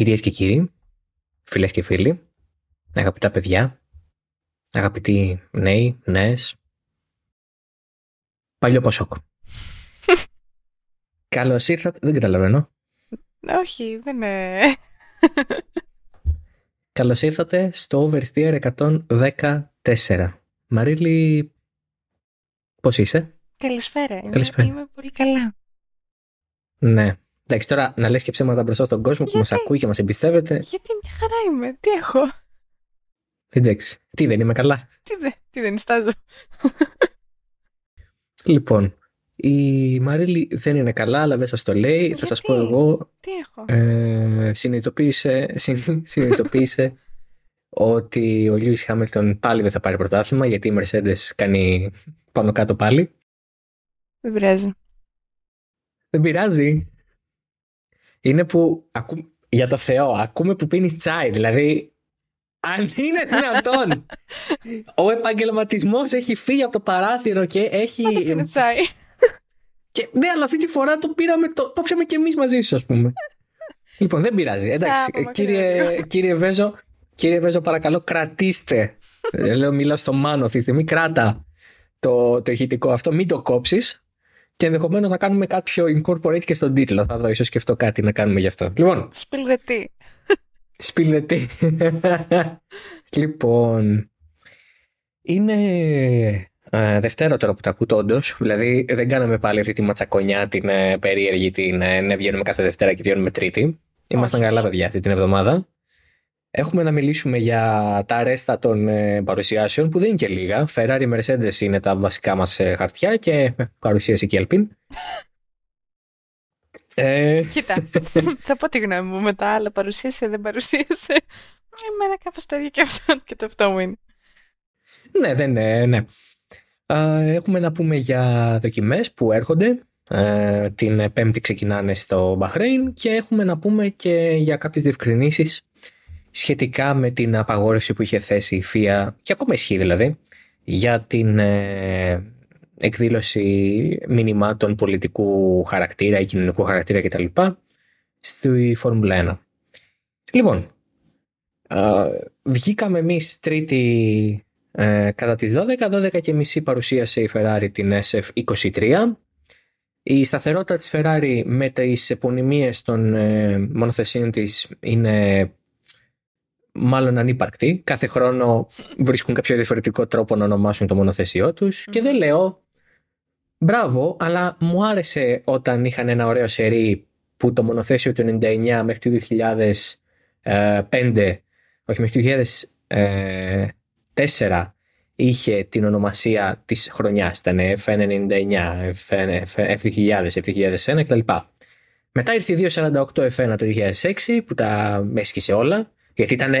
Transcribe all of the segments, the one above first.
Κυρίες και κύριοι, φίλες και φίλοι, αγαπητά παιδιά, αγαπητοί νέοι, νέες, παλιό Πασόκ. Καλώς ήρθατε, δεν καταλαβαίνω. Όχι, δεν είναι. Καλώς ήρθατε στο Oversteer 114. Μαρίλη, πώς είσαι; Καλησπέρα. Είμαι- Καλησπέρα. Είμαι πολύ καλά. Ναι. Εντάξει, τώρα να λες και ψέματα μπροστά στον κόσμο που μας Γιατί; ακούει και μας εμπιστεύεται. Γιατί μια χαρά είμαι. Τι έχω; Εντάξει, τι δεν είμαι καλά; Τι, δε, τι δεν στάζω. Λοιπόν, η Μαρίλη δεν είναι καλά, αλλά δεν σας το λέει. Θα σας πω Γιατί; εγώ, Τι έχω; ε, συνειδητοποίησε, συν- συνειδητοποίησε ότι ο Λιούις Χάμιλτον πάλι δεν θα πάρει πρωτάθλημα γιατί η Mercedes κάνει πάνω κάτω πάλι. Δεν πειράζει. Δεν πειράζει. Είναι που, ακού, για το Θεό, ακούμε που πίνεις τσάι, δηλαδή αν είναι δυνατόν. ο επαγγελματισμός έχει φύγει από το παράθυρο και έχει... Πάντα πίνω τσάι. Και, ναι, αλλά αυτή τη φορά το πήραμε, το, το πιάμε και εμείς μαζί σου, ας πούμε. λοιπόν, δεν πειράζει. Εντάξει, απομακρύνω κύριε, λίγο. κύριε, Βέζο, κύριε Βέζο, παρακαλώ, κρατήστε. Ε, Λέω, μιλάω στο μάνο αυτή τη στιγμή. Κράτα το, το ηχητικό αυτό, μην το κόψεις. Και ενδεχομένως να κάνουμε κάποιο incorporate και στον τίτλο. Θα δω, ίσως σκεφτώ κάτι να κάνουμε γι' αυτό. Λοιπόν, Spill the tea. Spill the tea. λοιπόν, είναι ε, Δευτέρα τώρα που τα ακούτε όντως. Δηλαδή δεν κάναμε πάλι αυτή τη ματσακονιά την ε, περίεργη, την ε, ναι, βγαίνουμε κάθε Δευτέρα και βγαίνουμε Τρίτη. Ήμασταν Όχι. καλά παιδιά αυτή την εβδομάδα. Έχουμε να μιλήσουμε για τα αρέστα των ε, παρουσιάσεων που δεν είναι και λίγα. Ferrari Mercedes είναι τα βασικά μας ε, χαρτιά και ε, παρουσίαση και Alpine. Ε, Κοίτα, θα πω τη γνώμη μου μετά, αλλά παρουσίασε, δεν παρουσίασε. Εμένα κάπως το ίδιο και αυτό, και το αυτό μου είναι. Ναι, δεν είναι, ναι. Α, Έχουμε να πούμε για δοκιμές που έρχονται. Ε, την πέμπτη ξεκινάνε στο Μπαχρέιν και έχουμε να πούμε και για κάποιες διευκρινήσεις σχετικά με την απαγόρευση που είχε θέσει η ΦΙΑ και ακόμα ισχύει δηλαδή για την ε, εκδήλωση μηνυμάτων πολιτικού χαρακτήρα ή κοινωνικού χαρακτήρα κτλ. στη Φόρμουλα 1. Λοιπόν, α, βγήκαμε εμείς τρίτη ε, κατά τις 12, 12 και μισή παρουσίασε η Ferrari την SF23. Η σταθερότητα της Ferrari με τις επωνυμίες των ε, μονοθεσίων της είναι μάλλον ανύπαρκτη. Κάθε χρόνο βρίσκουν κάποιο διαφορετικό τρόπο να ονομάσουν το μονοθεσιό τους και δεν λέω μπράβο, αλλά μου άρεσε όταν είχαν ένα ωραίο σερί που το μονοθέσιο του 99 μέχρι το 2005 όχι μέχρι το 2004 είχε την ονομασία της χρονιάς. Ήταν F99, F1000, F2000 κτλ. Μετά ήρθε η 248 F1 το 2006 που τα έσκησε όλα. Γιατί ήταν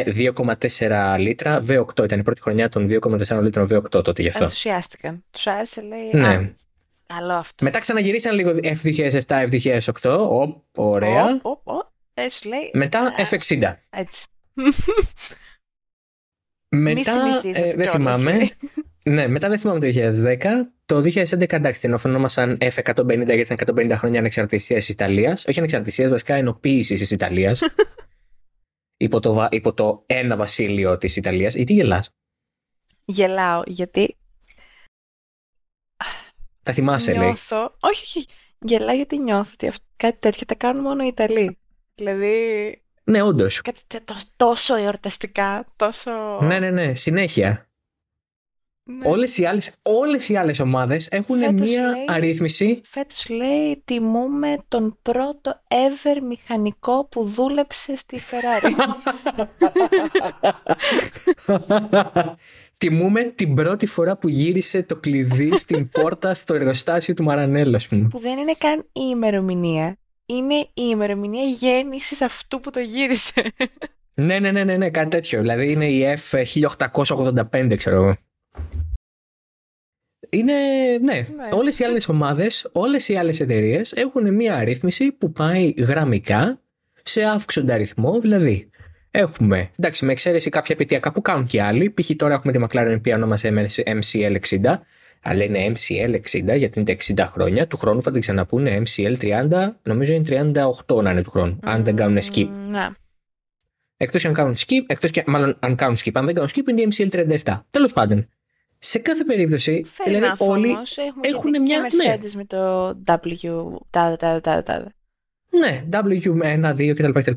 2,4 λίτρα V8. Ήταν η πρώτη χρονιά των 2,4 λίτρων V8 τότε γι' αυτό. Ενθουσιάστηκαν. Τους άρεσε, λέει. Ναι. «Α, καλό αυτό. Μετά ξαναγυρίσαν λίγο F2007, F2008. Ω, ωραία. Οπ, οπ, οπ. Ε, σου λέει. Μετά F60. Έτσι. Μετά, συνηθίζετε ε, δεν κιόλας, θυμάμαι. λέει. ναι, μετά δεν θυμάμαι το 2010. Το 2011 εντάξει, την ονόμασαν F150 γιατί ήταν 150 χρόνια ανεξαρτησίας τη Ιταλίας. Όχι ανεξαρτησίας, βασικά ενοποίησης της Ιταλίας. υπό, το, βα- υπό το ένα βασίλειο της Ιταλίας. Ή τι γελάς; Γελάω, γιατί Θα θυμάσαι, λέει. νιώθω. Όχι, όχι. Γελάω γιατί νιώθω ότι αυ- κάτι τέτοια τα κάνουν μόνο οι Ιταλοί. Δηλαδή, Ναι, όντως. κάτι τε- τό- τόσο εορταστικά, τόσο. Ναι, ναι, ναι, συνέχεια. Ναι. Όλες οι άλλες, όλες οι άλλες ομάδες έχουν Φέτος μία λέει- αρρύθμιση. Φέτος λέει τιμούμε τον πρώτο ever μηχανικό που δούλεψε στη Ferrari. Τιμούμε την πρώτη φορά που γύρισε το κλειδί στην πόρτα στο εργοστάσιο του Μαρανέλlo, ας πούμε. που δεν είναι καν η ημερομηνία. Είναι η ημερομηνία γέννησης αυτού που το γύρισε. Ναι, ναι, ναι, ναι, ναι, κάτι τέτοιο. Δηλαδή είναι η F1885, ξέρω εγώ. Είναι, ναι, Ναι. όλες οι άλλες ομάδες, όλες οι άλλες εταιρείες έχουν μία αρρύθμιση που πάει γραμμικά σε αύξοντα αριθμό, δηλαδή έχουμε, εντάξει, με εξαίρεση κάποια επιτυχιακά που κάνουν και άλλοι, π.χ. τώρα έχουμε τη McLaren η οποία ονόμασε MCL 60, αλλά είναι MCL 60 γιατί είναι τα 60 χρόνια. Του χρόνου θα την ξαναπούνε MCL 30, νομίζω είναι 38 να είναι του χρόνου, αν δεν κάνουν skip. Μ, Ναι. Εκτός αν κάνουν skip, εκτός και, μάλλον αν κάνουν skip, αν δεν κάνουν skip είναι η MCL37. Τέλος πάντων. Σε κάθε περίπτωση, Fair δηλαδή enough όλοι όμως, έχουμε έχουν και μια- Mercedes με το W, τάδε, τάδε, τάδε, τάδε. Ναι, W1, 2 κτλ. κτλ.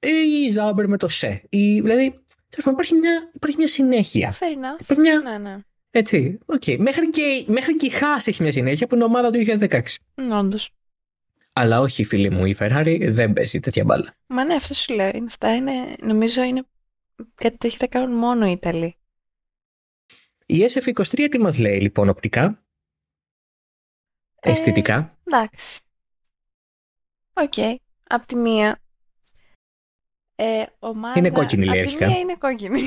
Ή η Sauber με το SE. Ή, δηλαδή, τέλος πάντων, υπάρχει μια, υπάρχει μια συνέχεια. Fair enough. Υπάρχει μια, Ναι, ναι. έτσι, οκ. Μέχρι, και, μέχρι και η Haas έχει μια συνέχεια που είναι ομάδα του 2016. Ναι, Όντως. Αλλά όχι, φίλοι μου, η Ferrari δεν παίζει τέτοια μπάλα. Μα ναι, αυτό σου λέω. Είναι, αυτά είναι, νομίζω είναι κάτι τέτοιο θα κάνουν μόνο οι Ιταλοί. Η SF23 τι μας λέει λοιπόν οπτικά, Ε, αισθητικά; Εντάξει. Οκ. Απ' τη μία. Ε, ομάδα... Είναι κόκκινη, λέει, Απ' τη αρχικά. μία είναι κόκκινη.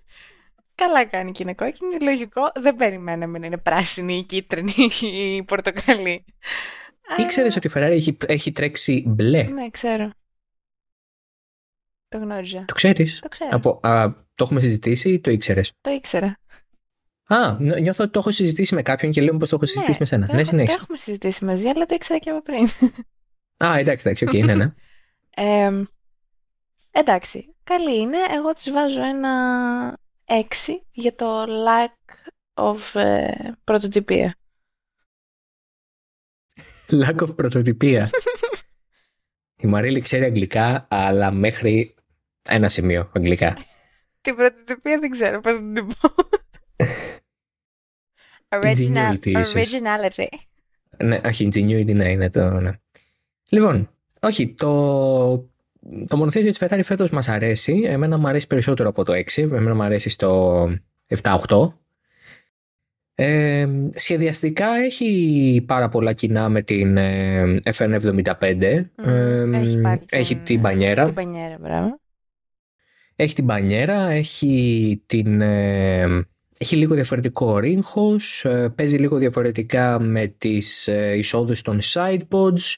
Καλά κάνει και είναι κόκκινη. Λογικό. Δεν περιμέναμε να είναι πράσινη ή κίτρινη ή η πορτοκαλί. Ήξερε ότι η Ferrari έχει, έχει τρέξει μπλε; Ναι, ξέρω. Το γνώριζα. Το ξέρεις; Το ξέρω. Από, α, το έχουμε συζητήσει ή το ήξερες; Το ήξερα. Α, νιώ- νιώθω ότι το έχω συζητήσει με κάποιον και λέω πως το έχω συζητήσει με σένα. το Ναι, έχω- συνέχισε. Το έχουμε συζητήσει μαζί, αλλά το ήξερα και από πριν. Α, εντάξει, εντάξει, οκ, ναι, ναι. Ε, εντάξει, καλή είναι. Εγώ της βάζω ένα 6 για το lack of ε, πρωτοτυπία. Lack of πρωτοτυπία. Η Μαρίλη ξέρει αγγλικά, αλλά μέχρι ένα σημείο αγγλικά. Την πρωτοτυπία δεν ξέρω πώς να την πω. Original, Ingenuity, ίσως. originality. ναι, όχι, ingenuity, ναι, είναι το. Ναι. Λοιπόν, όχι, το, το μονοθέσιο της Ferrari φέτος μας αρέσει. Εμένα μου αρέσει περισσότερο από το 6. Εμένα μου αρέσει στο 7-8. Ε, σχεδιαστικά έχει πάρα πολλά κοινά με την ε, FN75. Μμμ, Ε, έχει πάλι έχει την- την μπανιέρα. Την πανιέρα, μπράβο. Έχει την μπανιέρα, έχει, την, ε, έχει λίγο διαφορετικό ρίγχος, ε, παίζει λίγο διαφορετικά με τις ε, εισόδους των sidepods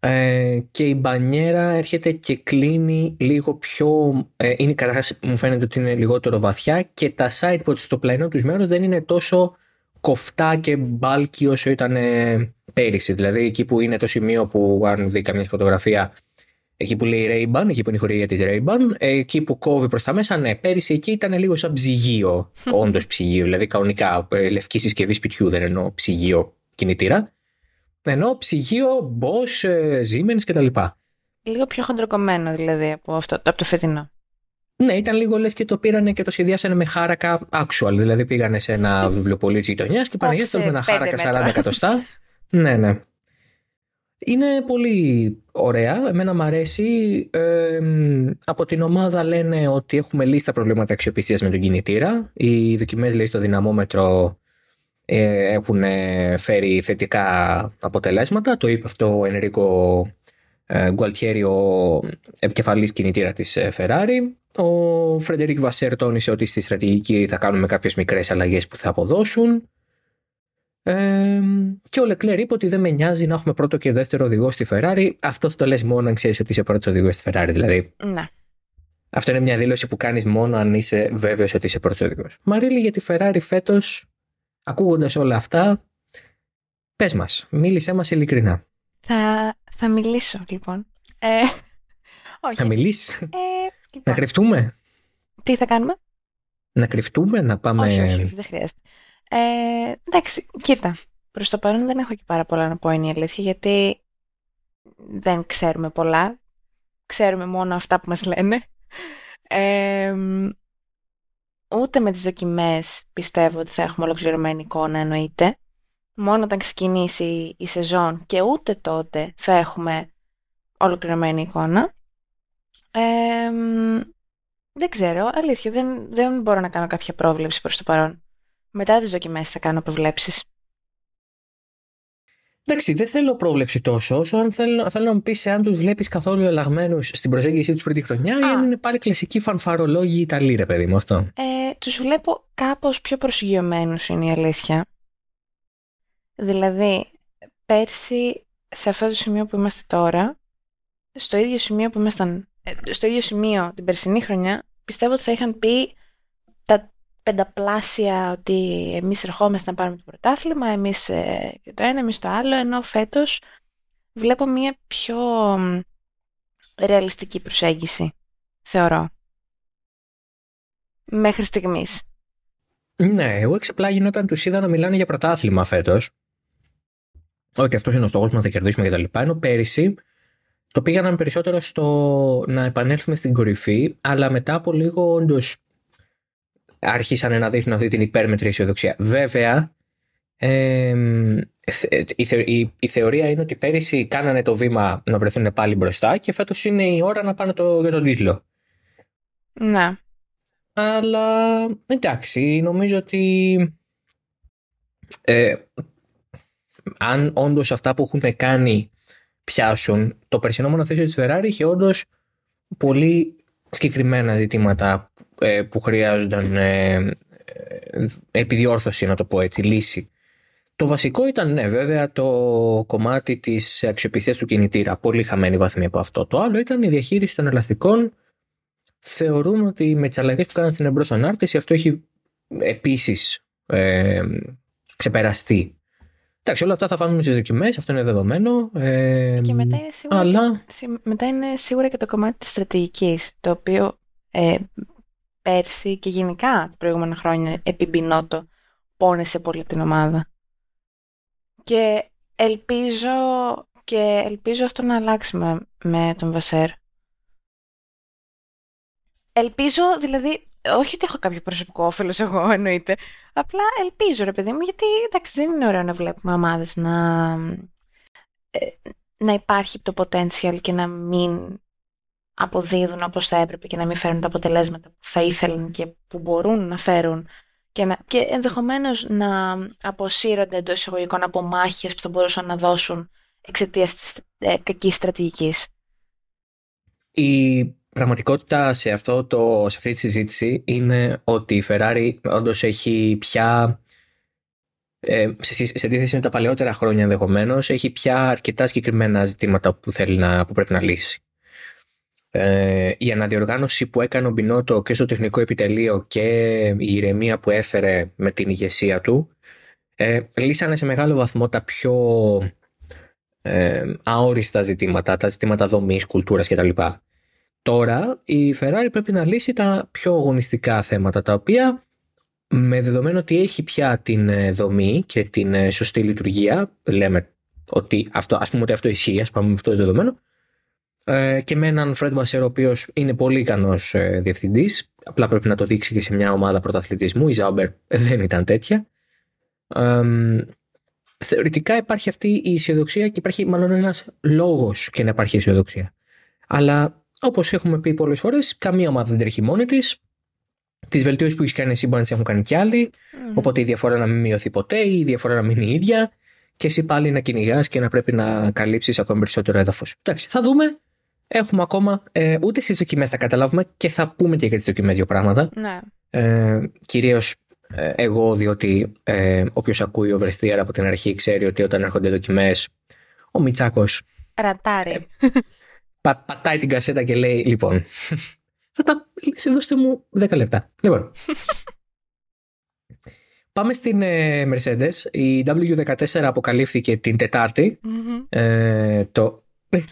ε, και η μπανιέρα έρχεται και κλείνει λίγο πιο... Ε, είναι, καταρχάς μου φαίνεται ότι είναι λιγότερο βαθιά και τα sidepods στο πλαϊνό τους μέρος δεν είναι τόσο κοφτά και μπάλκι όσο ήταν ε, πέρυσι. Δηλαδή εκεί που είναι το σημείο που αν δει καμιά φωτογραφία Εκεί που λέει Ray-Ban, εκεί που είναι η χορηγία της Ray-Ban, εκεί που κόβει προς τα μέσα, ναι, πέρυσι εκεί ήταν λίγο σαν ψυγείο. Όντως ψυγείο, δηλαδή κανονικά ε, λευκή συσκευή σπιτιού, δεν εννοώ ψυγείο κινητήρα. Ενώ ψυγείο Bosch, ε, Siemens κτλ. Λίγο πιο χοντροκομμένο δηλαδή από, αυτό, από το φετινό. Ναι, ήταν λίγο λες και το πήρανε και το σχεδιάσανε με χάρακα actual. Δηλαδή πήγανε σε ένα βιβλιοπωλείο της γειτονιάς και πάνε Κόψε με ένα πέντε χάρακα μέτρα. 40 εκατοστά. ναι, ναι. Είναι πολύ ωραία. Εμένα μου αρέσει. Ε, από την ομάδα λένε ότι έχουμε λύσει τα προβλήματα αξιοπιστίας με τον κινητήρα. Οι δοκιμές λέει στο δυναμόμετρο ε, έχουν φέρει θετικά αποτελέσματα. Το είπε αυτό ο Ενρίκο ε, Γκουαλτιέρη, ο επικεφαλής κινητήρα της ε, Ferrari. Ο Φρεντερίκ Βασέρ τόνισε ότι στη στρατηγική θα κάνουμε κάποιες μικρές αλλαγές που θα αποδώσουν. Ε, και ο Λεκλέρ είπε ότι δεν με νοιάζει να έχουμε πρώτο και δεύτερο οδηγό στη Ferrari. Αυτό θα το λες μόνο αν ξέρεις ότι είσαι πρώτος οδηγός στη Ferrari. Δηλαδή, Ναι. αυτό είναι μια δήλωση που κάνεις μόνο αν είσαι βέβαιος ότι είσαι πρώτος οδηγός. Μαρίλη για τη Ferrari φέτος, ακούγοντας όλα αυτά, πες μας, μίλησέ μας ειλικρινά. Θα, θα μιλήσω λοιπόν. Ε, όχι. Θα μιλήσεις, Ε, να λοιπόν, κρυφτούμε, τι θα κάνουμε; να κρυφτούμε, να πάμε... Όχι, όχι, όχι, δεν χρειάζεται. Ε, εντάξει, κοίτα. Προς το παρόν δεν έχω και πάρα πολλά να πω είναι η αλήθεια, γιατί δεν ξέρουμε πολλά. Ξέρουμε μόνο αυτά που μας λένε. Ε, ούτε με τις δοκιμές πιστεύω ότι θα έχουμε ολοκληρωμένη εικόνα εννοείται. Μόνο όταν ξεκινήσει η σεζόν και ούτε τότε θα έχουμε ολοκληρωμένη εικόνα. Ε, δεν ξέρω, αλήθεια, δεν, δεν μπορώ να κάνω κάποια πρόβλεψη προς το παρόν. Μετά τις δοκιμές θα κάνω προβλέψεις. Εντάξει, δεν θέλω πρόβλεψη τόσο, όσο αν θέλω, θέλω να μου πεις αν τους βλέπεις καθόλου ελλαγμένου στην προσέγγιση τους πρώτη χρονιά ή Α. αν είναι πάλι κλασικοί φανφαρολόγοι Ιταλοί, ρε παιδί μου αυτό. Ε, τους βλέπω κάπως πιο προσγειωμένους είναι η αλήθεια. Δηλαδή, πέρσι σε αυτό το σημείο που είμαστε τώρα, στο ίδιο σημείο που ήμασταν, ε, στο ίδιο σημείο την περσινή χρονιά, πιστεύω ότι θα είχαν πει τα πενταπλάσια ότι εμείς ερχόμαστε να πάρουμε το πρωτάθλημα, εμείς ε, και το ένα, εμείς το άλλο, ενώ φέτος βλέπω μια πιο μ, ρεαλιστική προσέγγιση. θεωρώ. Μέχρι στιγμής. Ναι, εγώ εξεπλάγει όταν τους είδα να μιλάνε για πρωτάθλημα φέτος. Ότι αυτός είναι ο στόχος μας, να κερδίσουμε κτλ. Ενώ πέρυσι το πήγαιναν περισσότερο στο να επανέλθουμε στην κορυφή, αλλά μετά από λίγο όντως άρχισαν να δείχνουν αυτή την υπέρμετρη αισιοδοξία. Βέβαια, ε, η, η, η, θεωρία είναι ότι πέρυσι κάνανε το βήμα να βρεθούν πάλι μπροστά και φέτος είναι η ώρα να πάνε το, για τον τίτλο. Ναι. Αλλά εντάξει, νομίζω ότι ε, αν όντως αυτά που έχουν κάνει πιάσουν, το περσινό μονοθέσιο της Ferrari είχε όντως πολύ συγκεκριμένα ζητήματα ε, που χρειάζονταν ε, ε, επιδιόρθωση, να το πω έτσι, λύση. Το βασικό ήταν, ναι, βέβαια, το κομμάτι της αξιοπιστίας του κινητήρα. Πολύ χαμένη βαθμή από αυτό. Το άλλο ήταν η διαχείριση των ελαστικών. Θεωρούν ότι με τις αλλαγές που κάναν στην εμπρός ανάρτηση αυτό έχει επίσης ε, ξεπεραστεί. Εντάξει, όλα αυτά θα φάνουν στις δοκιμές, αυτό είναι δεδομένο. Ε, και μετά είναι, σίγουρα αλλά... και, μετά είναι σίγουρα και το κομμάτι της στρατηγικής, το οποίο ε, πέρσι και γενικά τα προηγούμενα χρόνια επί Μπινότο πόνεσε πολύ την ομάδα. Και ελπίζω, και ελπίζω αυτό να αλλάξει με, με τον Βασέρ. Ελπίζω, δηλαδή, όχι ότι έχω κάποιο προσωπικό όφελος εγώ εννοείται, απλά ελπίζω ρε παιδί μου, γιατί εντάξει δεν είναι ωραίο να βλέπουμε ομάδες να, ε, να υπάρχει το potential και να μην αποδίδουν όπως θα έπρεπε και να μην φέρουν τα αποτελέσματα που θα ήθελαν και που μπορούν να φέρουν και, να, και ενδεχομένως να αποσύρονται εντός εισαγωγικών από μάχες που θα μπορούσαν να δώσουν εξαιτίας της ε, κακής στρατηγικής. Η πραγματικότητα σε, αυτό το, σε αυτή τη συζήτηση είναι ότι η Ferrari όντως έχει πια ε, σε, σε αντίθεση με τα παλαιότερα χρόνια ενδεχομένως, έχει πια αρκετά συγκεκριμένα ζητήματα που, θέλει να, που πρέπει να λύσει ε, η αναδιοργάνωση που έκανε ο Μπινότο και στο τεχνικό επιτελείο και η ηρεμία που έφερε με την ηγεσία του ε, λύσανε σε μεγάλο βαθμό τα πιο ε, αόριστα ζητήματα, τα ζητήματα δομής, κουλτούρας κτλ. Τώρα η Ferrari πρέπει να λύσει τα πιο αγωνιστικά θέματα τα οποία με δεδομένο ότι έχει πια την ε, δομή και την ε, σωστή λειτουργία λέμε ότι αυτό, ας πούμε ότι αυτό ισχύει, ας πάμε με αυτό το δεδομένο ε, και με έναν Φρέντ Βασέρ ο οποίος είναι πολύ ικανός ε, διευθυντής. Απλά πρέπει να το δείξει και σε μια ομάδα πρωταθλητισμού. Η Ζάουμπερ δεν ήταν τέτοια. Ε, θεωρητικά υπάρχει αυτή η αισιοδοξία και υπάρχει μάλλον ένας λόγος και να υπάρχει αισιοδοξία. Αλλά όπως έχουμε πει πολλές φορές, καμία ομάδα δεν τρέχει μόνη της. Τις βελτιώσεις που έχεις κάνει εσύ μπορεί να έχουν κάνει κι άλλοι. Mm. Οπότε η διαφορά να μην μειωθεί ποτέ ή η διαφορά να μείνει η ίδια. Και εσύ πάλι να κυνηγάς και να πρέπει να καλύψεις ακόμα περισσότερο έδαφος. Εντάξει, θα δούμε. Έχουμε ακόμα, ε, ούτε στις δοκιμές θα καταλάβουμε και θα πούμε και για τις δοκιμές δύο πράγματα. Ναι. Ε, Κυρίως ε, εγώ, διότι ε, όποιος ακούει ο Βρεστίαρα από την αρχή ξέρει ότι όταν έρχονται δοκιμές, ο Μιτσάκος. Ρατάρει. Ε, πα, πατάει την κασέτα και λέει: Λοιπόν, θα τα. δώστε μου 10 λεπτά. Λοιπόν. Πάμε στην ε, Mercedes. Η W14 αποκαλύφθηκε την Τετάρτη. Mm-hmm. Ε, το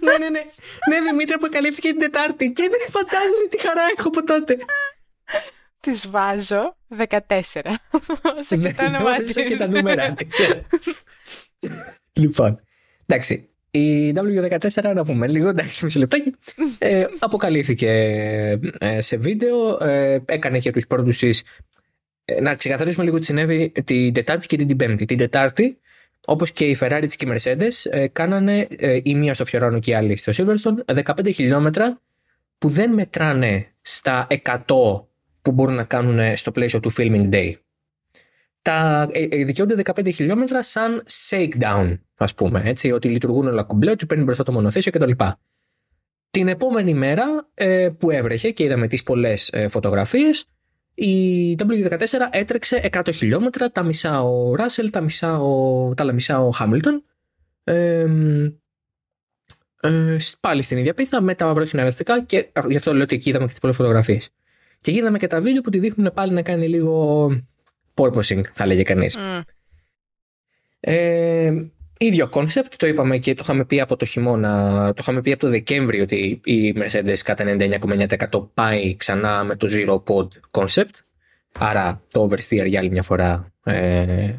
ναι, ναι, ναι. Ναι, Δημήτρη, αποκαλύφθηκε την Τετάρτη και δεν φαντάζεσαι τι χαρά έχω από τότε. Τη βάζω 14. Όσο και τα ονομάτια. και τα νούμερα. Λοιπόν, εντάξει. Η W14, να πούμε λίγο, εντάξει, μισό λεπτάκι, ε, αποκαλύφθηκε ε, σε βίντεο, ε, έκανε και τους πρώτους της ε, να ξεκαθαρίσουμε λίγο τι συνέβη την Τετάρτη και την Πέμπτη. Την Τετάρτη, όπως και οι Ferrari και οι Mercedes, ε, κάνανε ε, η μία στο Φιωράνο και η άλλη στο Silverstone 15 χιλιόμετρα που δεν μετράνε στα 100 που μπορούν να κάνουν στο πλαίσιο του filming day. Τα δικαιούνται 15 χιλιόμετρα σαν shakedown, ας πούμε. Έτσι, ότι λειτουργούν όλα κουμπλέ, ότι παίρνει μπροστά το μονοθέσιο κτλ. Την επόμενη μέρα που έβρεχε και είδαμε τις πολλές φωτογραφίες, η W14 έτρεξε 100 χιλιόμετρα, τα μισά ο Ράσελ, τα, μισά ο, τα άλλα μισά ο Χάμιλτον. Ε, ε, πάλι στην ίδια πίστα με τα βρόχινα ελαστικά και γι' αυτό λέω ότι εκεί είδαμε και τις πολλές φωτογραφίες. Και είδαμε και τα βίντεο που τη δείχνουν πάλι να κάνει λίγο porpoising, θα λέγε κανείς. Mm. Ε, ίδιο concept, το είπαμε και το είχαμε πει από το χειμώνα, το είχαμε πει από το Δεκέμβριο ότι η Mercedes κατά 99,9% πάει ξανά με το Zero Pod concept. Άρα το oversteer για άλλη μια φορά. Ε,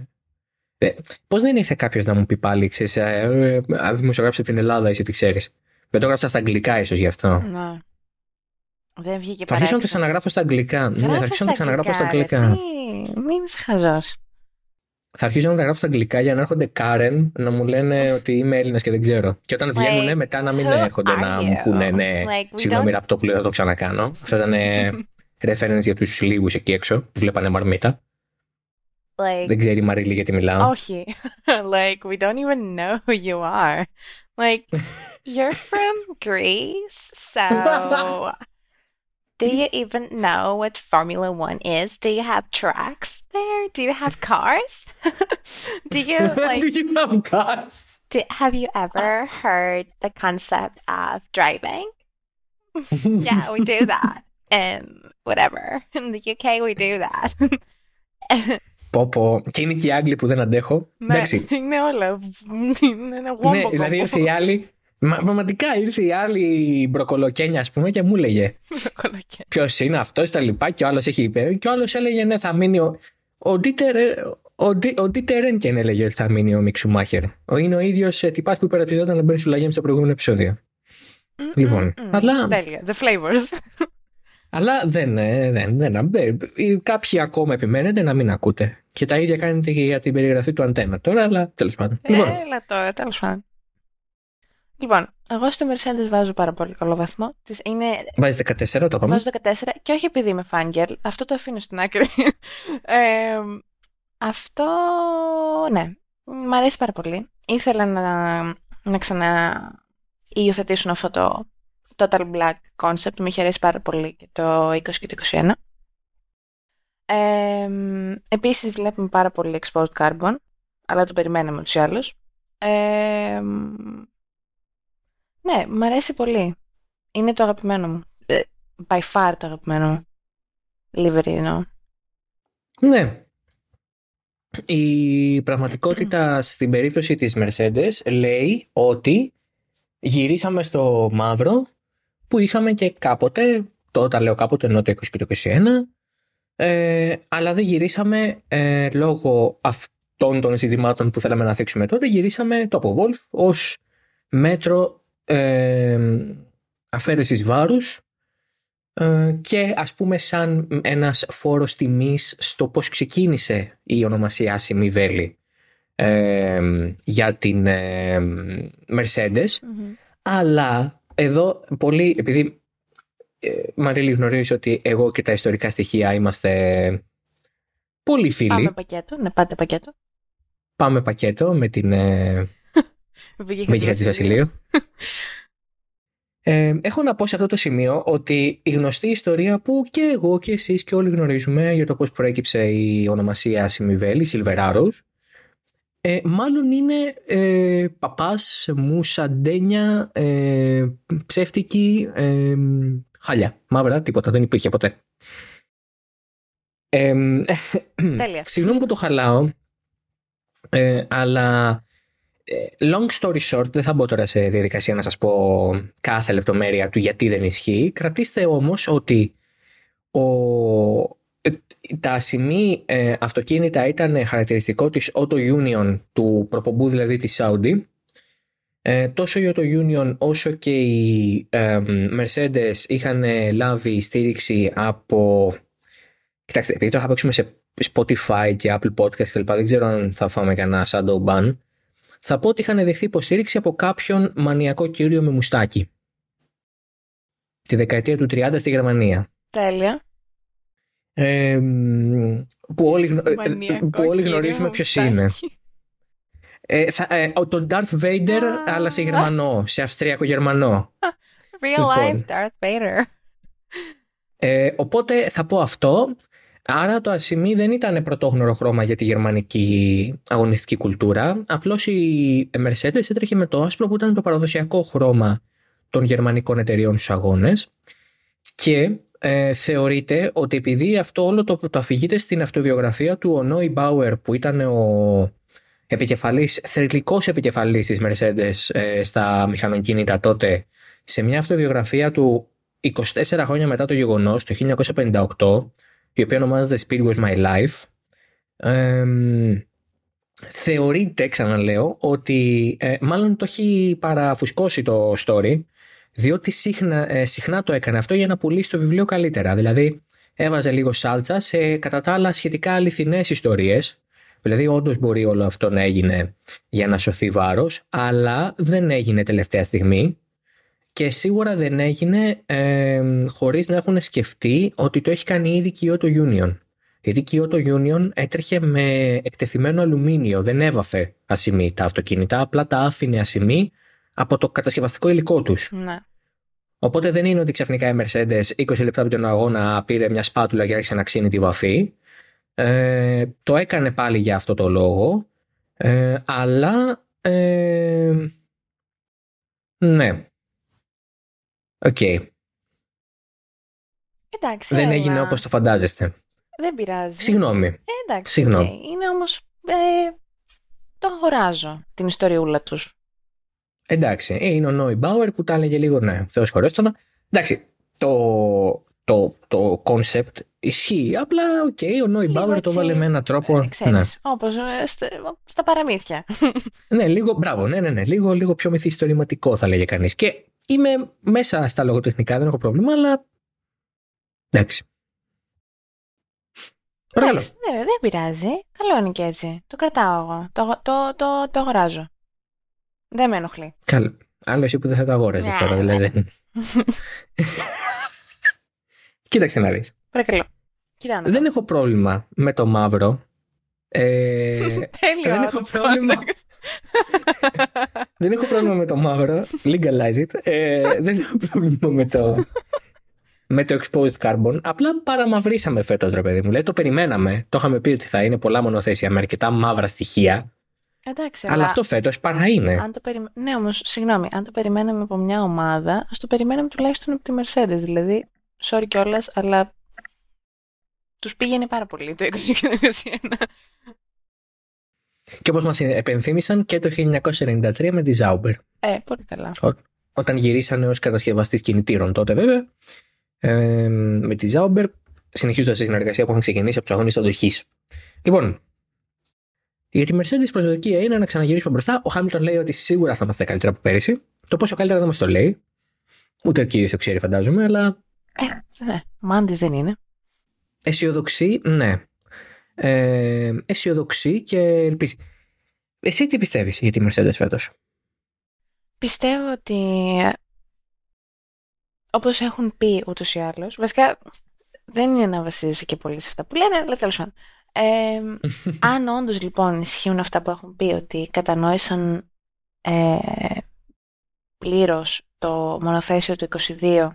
ε, Πώς δεν ήρθε κάποιος να μου πει πάλι, ξέρεις, ε, ε, δημοσιογράφε από την Ελλάδα, εσύ τι ξέρεις. Δεν το έγραψα στα αγγλικά, ίσως γι' αυτό. Ναι. Δεν βγήκε Θα αρχίσω να τα ξαναγράφω στα αγγλικά. Ναι, θα αρχίσω να τα ξαναγράφω στα αγγλικά. Τι, μην είσαι χαζός. Θα αρχίσω να τα γράφω στα αγγλικά για να έρχονται Κάρεν να μου λένε ότι είμαι Έλληνας και δεν ξέρω. Και όταν βγαίνουν μετά να μην έρχονται να μου πούνε ναι, συγγνώμη ραπτό που λέω θα το ξανακάνω. Αυτό ήταν reference για τους λίγους εκεί έξω που βλέπανε μαρμίτα. Like, Δεν ξέρει η Μαρίλη γιατί μιλάω. όχι. like, we don't even know who you are. Like, you're from Greece, so do you even know what Formula One is? Do you have tracks there? Do you have cars? do you like? Do you have cars? do, have you ever heard the concept of driving? yeah, we do that, and whatever. In the UK, we do that. Πω, πω. Και είναι και οι Άγγλοι που δεν αντέχω. ναι, Εντάξει. είναι όλα. Είναι ένα Ναι, γόμπο δηλαδή ήρθε η άλλη. Μα, πραγματικά ήρθε η άλλη μπροκολοκένια, ας πούμε, και μου έλεγε Ποιος είναι αυτός, τα λοιπά. Και ο άλλος έχει είπε. Και ο άλλος έλεγε Ναι, θα μείνει ο. Ο Ντίτερ, ο, Ντι- ο Ντίτερ Ρένκεν έλεγε ότι θα μείνει ο Μιξουμάχερ. Ο- Είναι ο ίδιος τυπάς που υπεραπτυζόταν να μπαίνει στο Λαγέμ στο προηγούμενο επεισόδιο. Λοιπόν, αλλά, Τέλεια. The flavors. αλλά δεν, ε, δεν, δεν, δεν, ε, Κάποιοι ακόμα επιμένετε να μην ακούτε. Και τα ίδια κάνετε και για την περιγραφή του αντένα τώρα, αλλά τέλος πάντων. Λοιπόν, Έλα τώρα, τέλος πάντων. Λοιπόν, εγώ στο Mercedes βάζω πάρα πολύ καλό βαθμό. Της είναι, βάζεις 14, το είπαμε. βάζω 14 και όχι επειδή είμαι fangirl, αυτό το αφήνω στην άκρη. Ε, αυτό, ναι, μ' αρέσει πάρα πολύ. Ήθελα να, να ξανά υιοθετήσουν αυτό το Total Black concept, μου είχε αρέσει πάρα πολύ και το 20 και το 21. Ε, επίσης βλέπουμε πάρα πολύ exposed carbon, αλλά το περιμέναμε ούτως ή άλλως. Ε, ναι, μ' αρέσει πολύ. Είναι το αγαπημένο μου. Ε, by far το αγαπημένο μου. Livery εννοώ. Ναι. Η πραγματικότητα στην περίπτωση της Mercedes λέει ότι γυρίσαμε στο μαύρο που είχαμε και κάποτε, το όταν λέω κάποτε ενώ το 20 και το 21, ε, αλλά δεν γυρίσαμε ε, λόγω αυτών των ζητημάτων που θέλαμε να θίξουμε τότε, γυρίσαμε το από Wolf ως μέτρο ε, αφαίρεσης βάρους ε, και ας πούμε σαν ένας φόρος τιμής στο πώς ξεκίνησε η ονομασία Άσημη Βέλη ε, για την ε, Mercedes αλλά εδώ πολύ επειδή ε, Μαρίλη γνωρίζεις ότι εγώ και τα ιστορικά στοιχεία είμαστε πολύ φίλοι Πάμε πακέτο. Ναι, πάτε πακέτο. πάμε πακέτο με την ε, Βγήκε με της Βασιλείου. Ε, έχω να πω σε αυτό το σημείο ότι η γνωστή ιστορία που και εγώ και εσείς και όλοι γνωρίζουμε για το πώς προέκυψε η ονομασία Σιμιβέλη, Σιλβεράρος, ε, μάλλον είναι ε, παπάς, μουσαντένια, ε, ψεύτικη, ε, χαλιά. Μαύρα, τίποτα, δεν υπήρχε ποτέ. Ε, Τέλεια. Συγγνώμη που το χαλάω, ε, αλλά ε, long story short, δεν θα μπω τώρα σε διαδικασία να σας πω κάθε λεπτομέρεια του γιατί δεν ισχύει. Κρατήστε όμως ότι ο, ε, τα σημεί ε, αυτοκίνητα ήταν χαρακτηριστικό της Auto Union του προπομπού δηλαδή της Saudi. Ε, τόσο η Auto Union όσο και οι ε, Mercedes είχαν λάβει στήριξη από... Κοιτάξτε, επειδή τώρα θα παίξουμε σε Spotify και Apple Podcast κλπ. Δεν ξέρω αν θα φάμε κανένα shadow ban. Θα πω ότι είχαν δεχθεί υποστήριξη από κάποιον μανιακό κύριο με μουστάκι. Τη δεκαετία του 30 στη Γερμανία. Τέλεια. Ε, που όλοι, γνω- ε, Μανιακό που όλοι κύριο γνωρίζουμε ποιος μουστάκι. είναι. Ε, θα, ε, ο- τον Darth Vader, Α. αλλά σε Γερμανό, σε Αυστριακό-Γερμανό. Real Λοιπόν. life Darth Vader. Ε, οπότε θα πω αυτό. Άρα το ασημί δεν ήταν πρωτόγνωρο χρώμα για τη γερμανική αγωνιστική κουλτούρα. Απλώς η Mercedes έτρεχε με το άσπρο που ήταν το παραδοσιακό χρώμα των γερμανικών εταιριών στους αγώνες. Και ε, θεωρείται ότι επειδή αυτό όλο το, το αφηγείται στην αυτοβιογραφία του ο Νόι Μπάουερ που ήταν ο επικεφαλής, θρηλυκός επικεφαλής της Mercedes ε, στα μηχανοκίνητα τότε σε μια αυτοβιογραφία του 24 χρόνια μετά το γεγονός, το 1958, η οποία ονομάζεται Speed Was My Life, ε, θεωρείται, ξαναλέω, ότι ε, μάλλον το έχει παραφουσκώσει το story, διότι συχνά, ε, συχνά το έκανε αυτό για να πουλήσει το βιβλίο καλύτερα. Δηλαδή, έβαζε λίγο σάλτσα σε κατά τα άλλα σχετικά αληθινές ιστορίες, Δηλαδή, όντως μπορεί όλο αυτό να έγινε για να σωθεί βάρος, αλλά δεν έγινε τελευταία στιγμή και σίγουρα δεν έγινε ε, χωρίς να έχουν σκεφτεί ότι το έχει κάνει ήδη και η Auto Union. Γιατί η Auto Union έτρεχε με εκτεθειμένο αλουμίνιο, δεν έβαφε ασημή τα αυτοκίνητα, απλά τα άφηνε ασημή από το κατασκευαστικό υλικό τους. Ναι. Οπότε δεν είναι ότι ξαφνικά η Mercedes 20 λεπτά από τον αγώνα πήρε μια σπάτουλα και άρχισε να ξύνει τη βαφή. Ε, το έκανε πάλι για αυτό το λόγο, ε, αλλά ε, ναι. OK. Okay. Εντάξει, Δεν έγινε όπως το φαντάζεστε. Δεν πειράζει. Συγγνώμη. Ε, εντάξει, Συγγνώμη. Okay. Είναι όμως... Ε, το αγοράζω την ιστοριούλα τους. Εντάξει, είναι ο Νοϊμπάουερ που τα έλεγε λίγο, ναι, θεός σχωρέσ' τονα. Εντάξει, το, το, το concept ισχύει. Απλά, OK, okay, ο Νοϊμπάουερ το 'βαλε με έναν τρόπο. Ε, ξέρεις, ναι. όπως ε, στα, στα παραμύθια. ναι, λίγο, μπράβο, ναι, ναι, ναι, λίγο, λίγο πιο μυθιστορηματικό θα λέγε κανείς. Και είμαι μέσα στα λογοτεχνικά, δεν έχω πρόβλημα, αλλά εντάξει. Εντάξει, δεν, δεν πειράζει. Καλό είναι και έτσι. Το κρατάω εγώ. Το, το, το, το αγοράζω. Δεν με ενοχλεί. Καλό. Άλλο εσύ που δεν θα το αγόραζες τώρα, δηλαδή. Ναι. Κοίταξε να δεις. Παρακαλώ. Δεν έχω πρόβλημα με το μαύρο. Ε, Τέλειο. δεν έχω πρόβλημα. δεν έχω πρόβλημα με το μαύρο. Legalize it. Ε, δεν έχω πρόβλημα με το, με το exposed carbon. Απλά παραμαυρίσαμε φέτος, ρε παιδί μου. Λέει, το περιμέναμε. Το είχαμε πει ότι θα είναι πολλά μονοθέσια με αρκετά μαύρα στοιχεία. Εντάξει, αλλά, αλλά αυτό φέτος παρά είναι. Αν το περι... Ναι, όμως, συγγνώμη, αν το περιμέναμε από μια ομάδα, ας το περιμέναμε τουλάχιστον από τη Mercedes. Δηλαδή, sorry κιόλας, αλλά τους πήγαινε πάρα πολύ το 2021. Και όπως μας επενθύμησαν και το 1993 με τη Zauber. Ε, πολύ καλά. Ό, όταν γυρίσανε ως κατασκευαστής κινητήρων τότε, βέβαια, ε, με τη Zauber, συνεχίζοντας τη συνεργασία που είχαν ξεκινήσει από τους αγώνες αντοχή. Λοιπόν, για τη Mercedes προσδοκία είναι να ξαναγυρίσουμε μπροστά. Ο Χάμιλτον λέει ότι σίγουρα θα είμαστε καλύτερα από πέρυσι. Το πόσο καλύτερα δεν μας το λέει. Ούτε ο κύριος το ξέρει, φαντάζομαι, αλλά. Ε, ναι. Μάντης δεν είναι. Αισιοδοξεί, ναι. Ε, αισιοδοξεί και ελπίζει. Εσύ τι πιστεύεις για τη Mercedes φέτος; Πιστεύω ότι όπως έχουν πει ούτως ή άλλως. Βασικά δεν είναι να βασίζεσαι και πολύ σε αυτά που λένε, αλλά τέλος πάντων. Ε, αν όντως λοιπόν ισχύουν αυτά που έχουν πει ότι κατανόησαν ε, πλήρως το μονοθέσιο του 22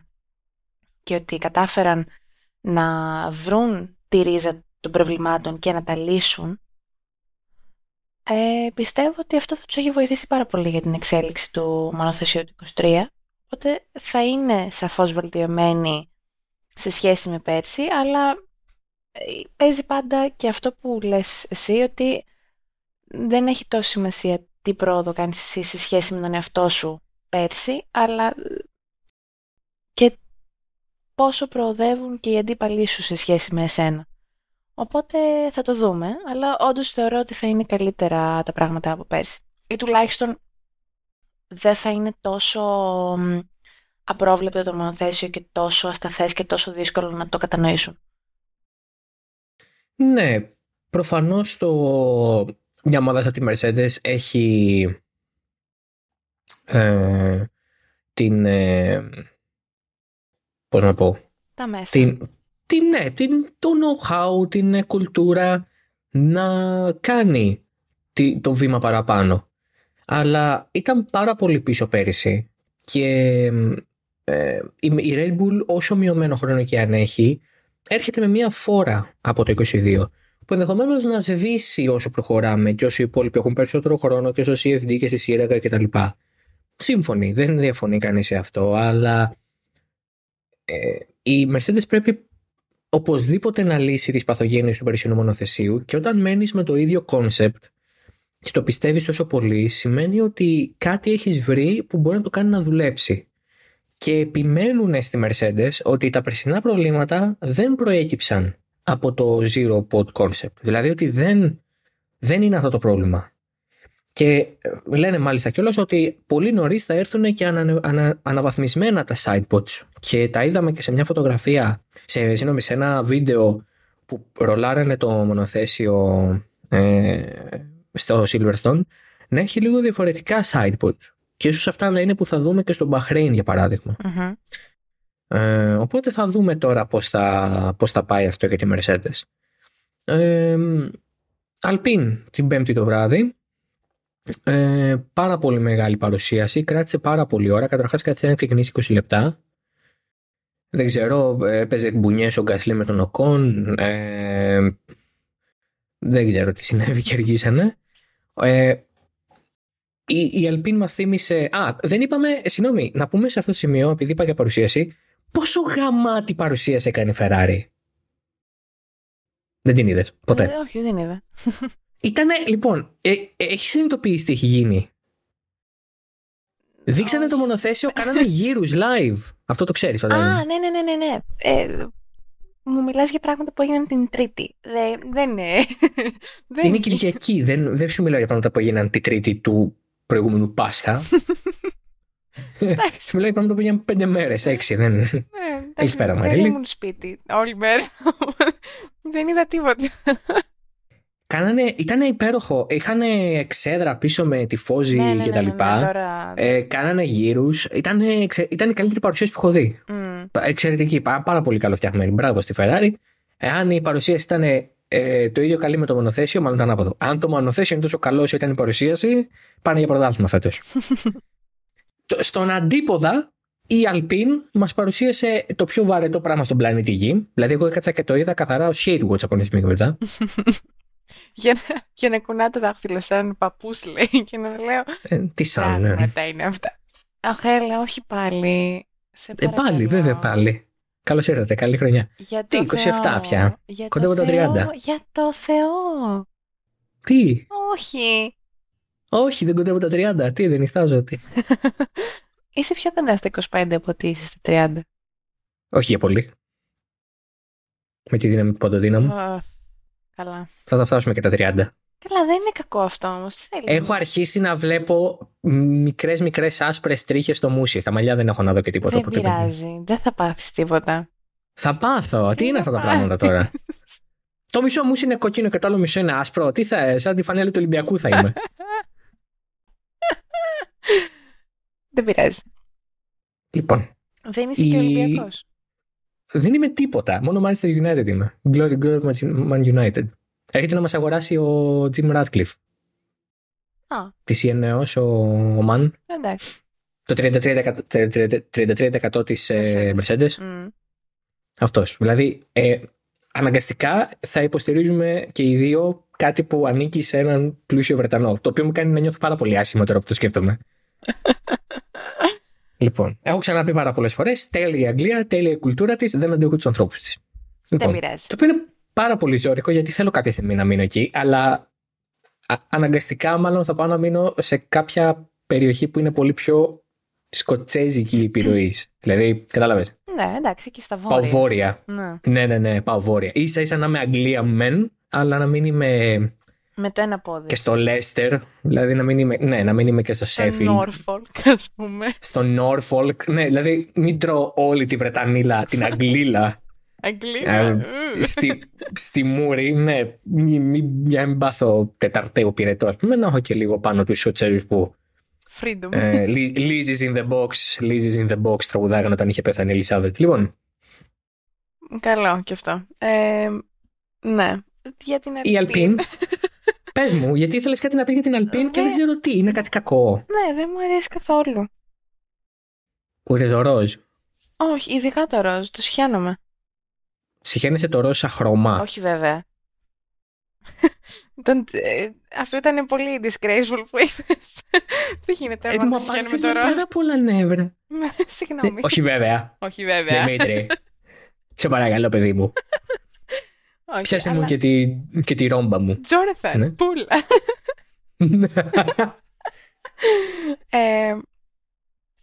και ότι κατάφεραν να βρουν τη ρίζα των προβλημάτων και να τα λύσουν ε, πιστεύω ότι αυτό θα τους έχει βοηθήσει πάρα πολύ για την εξέλιξη του μονοθεσίου του 23 οπότε θα είναι σαφώς βελτιωμένοι σε σχέση με πέρσι αλλά παίζει πάντα και αυτό που λες εσύ ότι δεν έχει τόση σημασία τι πρόοδο κάνεις εσύ σε σχέση με τον εαυτό σου πέρσι, αλλά και πόσο προοδεύουν και οι αντίπαλοι σου σε σχέση με εσένα. Οπότε θα το δούμε, αλλά όντως θεωρώ ότι θα είναι καλύτερα τα πράγματα από πέρσι. Ή τουλάχιστον δεν θα είναι τόσο απρόβλεπτο το μονοθέσιο και τόσο ασταθές και τόσο δύσκολο να το κατανοήσουν. Ναι, προφανώς το... μια ομάδα σαν τη Mercedes έχει ε, την ε, πώς να πω. Τα μέσα. Την, την, ναι, την, το know-how, την ε, κουλτούρα να κάνει το βήμα παραπάνω. Αλλά ήταν πάρα πολύ πίσω πέρυσι και ε, η Red Bull όσο μειωμένο χρόνο και αν έχει έρχεται με μία φόρα από το 22 που ενδεχομένως να σβήσει όσο προχωράμε και όσο οι υπόλοιποι έχουν περισσότερο χρόνο και όσο οι CFD και στη ΣΥΡΕΓΑ κτλ. Σύμφωνοι, δεν διαφωνεί κανείς σε αυτό, αλλά ε, η Mercedes πρέπει οπωσδήποτε να λύσει τις παθογένειες του περσινού μονοθεσίου και όταν μένεις με το ίδιο concept και το πιστεύεις τόσο πολύ σημαίνει ότι κάτι έχεις βρει που μπορεί να το κάνει να δουλέψει. Και επιμένουν στη Mercedes ότι τα περσινά προβλήματα δεν προέκυψαν από το Zero Pod Concept. Δηλαδή ότι δεν, δεν είναι αυτό το πρόβλημα. Και λένε μάλιστα κιόλας ότι πολύ νωρίς θα έρθουν και ανα, ανα, αναβαθμισμένα τα sidepods. Και τα είδαμε και σε μια φωτογραφία, σε, συγγνώμη, σε ένα βίντεο που ρολάρανε το μονοθέσιο ε, στο Silverstone να έχει λίγο διαφορετικά sidepods. Και ίσως αυτά να είναι που θα δούμε και στο Bahrain για παραδειγμα Ε, οπότε θα δούμε τώρα πώς θα, πώς θα πάει αυτό για τη Mercedes. Ε, Alpine την πέμπτη το βράδυ. Ε, πάρα πολύ μεγάλη παρουσίαση. Κράτησε πάρα πολύ ώρα. Καταρχάς, κάτσε να ξεκινήσει 20 λεπτά. Δεν ξέρω, έπαιζε μπουνιές ο Γκασλή με τον Οκόν. Ε, δεν ξέρω τι συνέβη και αργήσανε. Ε, η, η Αλπίν μας θύμισε. Α, δεν είπαμε. Συγγνώμη, να πούμε σε αυτό το σημείο, επειδή είπα για παρουσίαση, πόσο γαμάτη παρουσίαση έκανε η Ferrari. Δεν την είδες ποτέ. Ε, όχι, δεν είδα. Ήτανε, λοιπόν, ε, ε, έχεις συνειδητοποιήσει τι έχει γίνει; Δείξανε το μονοθέσιο, κάνανε γύρους live. Αυτό το ξέρεις, φαντάζομαι. Α, ναι, ναι, ναι, ναι. ναι. Ε, μου μιλάς για πράγματα που έγιναν την Τρίτη. Δεν, δεν είναι. δεν είναι Κυριακή. δεν, δεν σου μιλάω για πράγματα που έγιναν την Τρίτη του προηγούμενου Πάσχα. Σου μιλάω για πράγματα που έγιναν πέντε μέρες, έξι. Δεν... Ναι, Καλησπέρα, Μαρίλη. Δεν ήμουν σπίτι όλη μέρα. δεν είδα τίποτα. Κάνανε, ήταν υπέροχο. Είχαν εξέδρα πίσω με τη φόζη ναι, ναι, και τα ναι, λοιπά. ναι, τώρα... ε, κάνανε γύρους. Ήταν, ήταν η καλύτερη παρουσίαση που έχω δει. Mm. Εξαιρετική. Πάρα, πάρα πολύ καλοφτιαγμένη. Μπράβο στη Ferrari. Εάν η παρουσίαση ήταν ε, το ίδιο καλή με το μονοθέσιο, μάλλον ήταν άποδο. Αν το μονοθέσιο είναι τόσο καλό όσο ήταν η παρουσίαση, πάνε για πρωτάθλημα φέτος. Στον αντίποδα, η Alpine μας παρουσίασε το πιο βαρετό πράγμα στον πλανήτη Γη. Δηλαδή, εγώ έκατσα και το είδα καθαρά ως hate watch από τη στιγμή μετά. για, να, για να κουνά το δάχτυλο σαν παππούς λέει και να λέω ε, τι σαν ναι. μετά είναι αυτά Αχ έλα όχι πάλι σε ε, πάλι βέβαια πάλι Καλώς ήρθατε, καλή χρονιά. Για Τι, 27 Θεό. πια. Για Κοντεύω τα 30. Για το Θεό. Τι, Όχι. Όχι, δεν κοντεύω τα 30. Τι, δεν ιστάζω. Τι. Είσαι πιο κοντά στα 25 από ότι είσαι στα 30. Όχι για πολύ. Με τη δύναμη του παντοδύναμου. Αχ, καλά. Θα τα φτάσουμε και τα 30. Καλά, δεν είναι κακό αυτό όμως. Τι θέλεις; Έχω αρχίσει να βλέπω μικρές μικρές άσπρες τρίχες στο μουσι. Στα μαλλιά δεν έχω να δω και τίποτα. Δεν οπότε πειράζει. Δεν θα πάθεις τίποτα. Θα πάθω. Τι είναι θα αυτά τα πάθεις. πράγματα τώρα; το μισό μου είναι κόκκινο και το άλλο μισό είναι άσπρο. Τι θα, σαν τη φανέλα του Ολυμπιακού θα είμαι. Δεν πειράζει. λοιπόν, Δεν είσαι Η- και Ολυμπιακός. Δεν είμαι τίποτα. Μόνο Manchester United είμαι. Glory, glory of Man United. Έρχεται να μας αγοράσει ο Jim Radcliffe. Α, Της CNEOS, ο, ο Man. εντάξει. Το 33%, 33% της ε, Mercedes. Μμ. Αυτός. Δηλαδή, ε, αναγκαστικά θα υποστηρίζουμε και οι δύο κάτι που ανήκει σε έναν πλούσιο Βρετανό. Το οποίο μου κάνει να νιώθω πάρα πολύ άσχημα τώρα που το σκέφτομαι. λοιπόν, έχω ξαναπεί πάρα πολλές φορές: τέλεια η Αγγλία, τέλεια η κουλτούρα της, δεν αντέχω τους ανθρώπους της. Δεν Λοιπόν, πειράζει. το οποίο είναι πάρα πολύ ζώρικο γιατί θέλω κάποια στιγμή να μείνω εκεί, αλλά α- αναγκαστικά μάλλον θα πάω να μείνω σε κάποια περιοχή που είναι πολύ πιο σκοτσέζικη επιρροή. δηλαδή, κατάλαβες. Ναι, εντάξει, και στα βόρεια. Πάω βόρεια. Ναι. Ναι, ναι, ναι, πάω βόρεια. σα ίσα να είμαι Αγγλία μεν, αλλά να μην είμαι Με το ένα πόδι. και στο Λέστερ. Δηλαδή να μην είμαι, ναι, να μην είμαι και στο Στο Sheffield. Norfolk, ας πούμε. Στο Norfolk. Ναι, δηλαδή μην τρώω όλη τη Βρετανίλα, την Αγγλίλα. Αγγλία. ε, ου. στη, στη Μούρη, ναι, μην μη, μη, μην πάθω τεταρτέο πυρετό, ας πούμε, να έχω και λίγο πάνω τους Σοτσέζου που Freedom. ε, Li- Liz is in the box, Liz is in the box τραγουδάγαν όταν είχε πεθάνει η Ελισάβετ. Λοιπόν, Καλό και αυτό. Ε, ναι. Για την η Αλπίν. Πες μου, γιατί ήθελες κάτι να πεις για την Αλπίν και Ναι. δεν ξέρω τι, είναι κάτι κακό. Ναι, δεν μου αρέσει καθόλου. Ούτε το ροζ. Όχι, ειδικά το ροζ, το σιάνομαι. Συχαίνεσαι το ροζ σαν χρώμα. Όχι βέβαια. Ήταν, ε, αυτό ήταν πολύ disgraceful που είπες. Δεν γίνεται Ε, να μου το σιάνουμε απάντησες το με ροζ. πάρα πολλά νεύρα. Ναι, Ε, Συγγνώμη. όχι βέβαια. Όχι βέβαια. Δημήτρη. Σε παρακαλώ, παιδί μου. Όχι, Πιάσε αλλά- μου και τη, και τη ρόμπα μου. Τζόναθαν, Ναι. πούλα. Ε,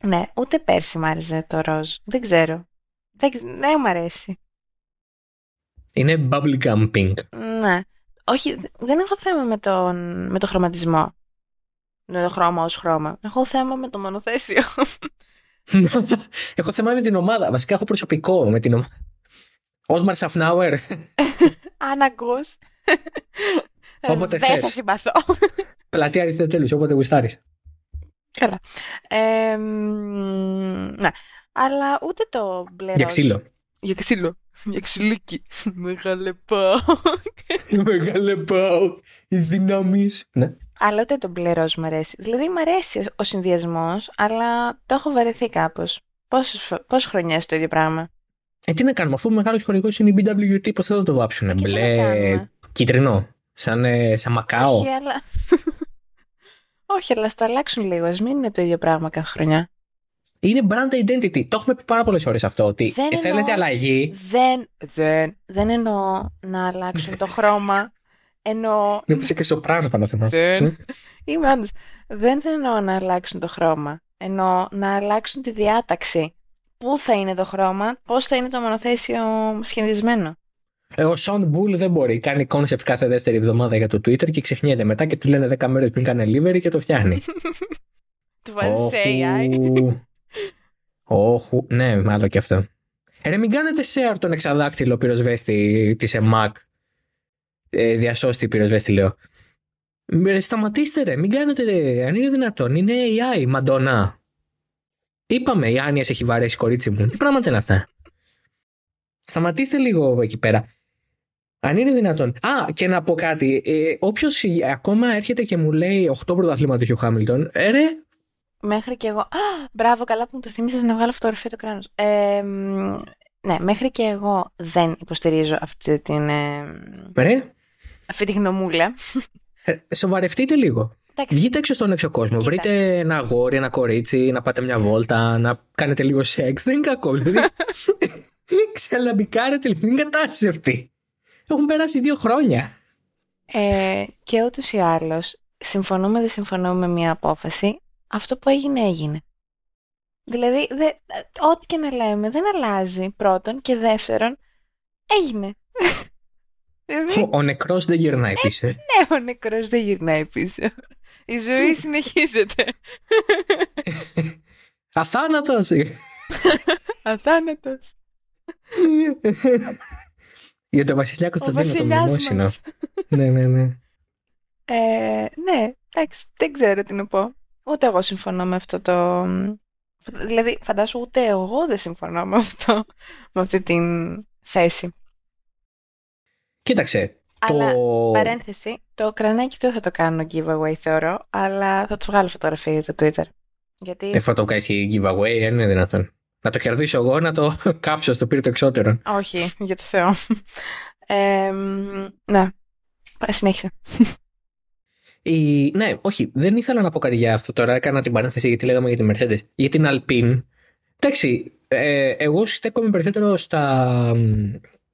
ναι, ούτε πέρσι μ' άρεσε το ροζ. Δεν ξέρω. Δεν, ξ- δεν μ' αρέσει. Είναι bubblegum pink. Ναι. Όχι, δε- δεν έχω θέμα με, τον, με το χρωματισμό. Με το χρώμα ως χρώμα. Έχω θέμα με το μονοθέσιο. έχω θέμα με την ομάδα. Βασικά έχω προσωπικό με την ομάδα. Όσμαρ Σαφνάουερ. Αν ακούς. Όποτε δεν θες. σε συμπαθώ. Πλατεία Αριστοτέλους, όποτε γουστάρεις. Καλά. Ε, μ, ναι. Αλλά ούτε το μπλε Για ροζ. ξύλο. Για ξύλο. Για ξυλίκι. Μεγάλε πάω. Μεγάλε πάω. Οι δυνάμεις. Ναι. Αλλά ούτε το μπλε ροζ μου αρέσει. Δηλαδή μου αρέσει ο συνδυασμός, αλλά το έχω βαρεθεί κάπως. Πόσες χρονιές το ίδιο πράγμα; Ε, τι να κάνουμε, αφού ο μεγάλος χορηγός είναι η BWT, πώς θα το βάψουνε. Και τι να Μπλε, κάνουμε. κίτρινο. Σαν, ε, σαν μακάο. Όχι, αλλά. Όχι, αλλά στο αλλάξουν λίγο. Α μην είναι το ίδιο πράγμα κάθε χρονιά. Είναι brand identity. Το έχουμε πει πάρα πολλές ώρε αυτό. Ότι Δεν ε, θέλετε εννοώ- αλλαγή. Δεν, δεν, δεν εννοώ να αλλάξουν το χρώμα. Εννοώ. Να πεις και σοπράνο πάνω θέμα. Δεν. Είμαι όντως. Δεν εννοώ να αλλάξουν το χρώμα. Εννοώ να αλλάξουν τη διάταξη. Πού θα είναι το χρώμα, πώς θα είναι το μονοθέσιο σχεδιασμένο; Ε, ο Σον Μπούλ δεν μπορεί. Κάνει concept κάθε δεύτερη εβδομάδα για το Twitter και ξεχνιέται μετά και του λένε 10 μέρες πριν κάνει delivery και το φτιάχνει. Του βάζει σε AI. Όχου. Όχου. Ναι, μάλλον και αυτό. Ε, ρε, μην κάνετε share τον εξαδάκτυλο πυροσβέστη της ΕΜΑΚ. Ε, διασώστη πυροσβέστη, λέω. Ρε, σταματήστε, ρε. Μην κάνετε. Αν είναι δυνατόν. Είναι AI, μαντονά. Είπαμε, η Άνια σε έχει βαρέσει, κορίτσι μου. Τι πράγματα είναι αυτά; Σταματήστε λίγο εκεί πέρα. Αν είναι δυνατόν. Α, και να πω κάτι. Ε, Όποιος ακόμα έρχεται και μου λέει 8 πρωταθλήματα έχει ο Χάμιλτον, ε, ρε, Μέχρι και εγώ. Α, μπράβο, καλά που μου το θύμισες να βγάλω φωτογραφία του κράνους. Ε, μ, ναι, μέχρι και εγώ δεν υποστηρίζω αυτή την, ε, ρε, αυτή τη γνωμούλα. ε, σοβαρευτείτε λίγο. Εντάξει, Βγείτε έξω στον έξω κόσμο. Κοίτα. Βρείτε ένα αγόρι, ένα κορίτσι, να πάτε μια βόλτα, να κάνετε λίγο σεξ. Δεν είναι κακό. Δηλαδή, ξελαμπικάρετε την κατάσταση αυτή. Έχουν περάσει δύο χρόνια. Ε, και ούτως ή άλλως, συμφωνούμε δεν συμφωνούμε με μια απόφαση, αυτό που έγινε έγινε. Δηλαδή, δε, ό,τι και να λέμε δεν αλλάζει πρώτον και δεύτερον, έγινε. δηλαδή, Ο νεκρός δεν γυρνάει πίσω. ε. ναι, ο νεκρός δεν γυρνάει πίσω. Η ζωή συνεχίζεται. Αθάνατος. Αθάνατος. Για τον Βασιλιά Ο Κωνσταντίνο το βασιλιάς μνημόσυνο. μας. ναι, ναι, ναι. Ε, ναι, εντάξει, δεν ξέρω τι να πω. Ούτε εγώ συμφωνώ με αυτό το... Δηλαδή, φαντάσου ούτε εγώ δεν συμφωνώ με αυτό, με αυτή την θέση. Κοίταξε. Αλλά, το... παρένθεση, το κρανάκι δεν θα το κάνω giveaway θεωρώ, αλλά θα τους βγάλω φωτογραφία για το Twitter. Γιατί, Ε, θα το κάνεις και giveaway, δεν είναι δυνατόν. Να το κερδίσω εγώ, να το κάψω στο πύρ το εξώτερο. όχι, για το Θεό. Ε, μ, ναι, Πα- συνέχισε. Η... Ναι, όχι, δεν ήθελα να πω κάτι για αυτό τώρα. Έκανα την παρένθεση γιατί λέγαμε για τη Mercedes. Για την Alpine. Εντάξει, ε, εγώ στέκομαι περισσότερο στα,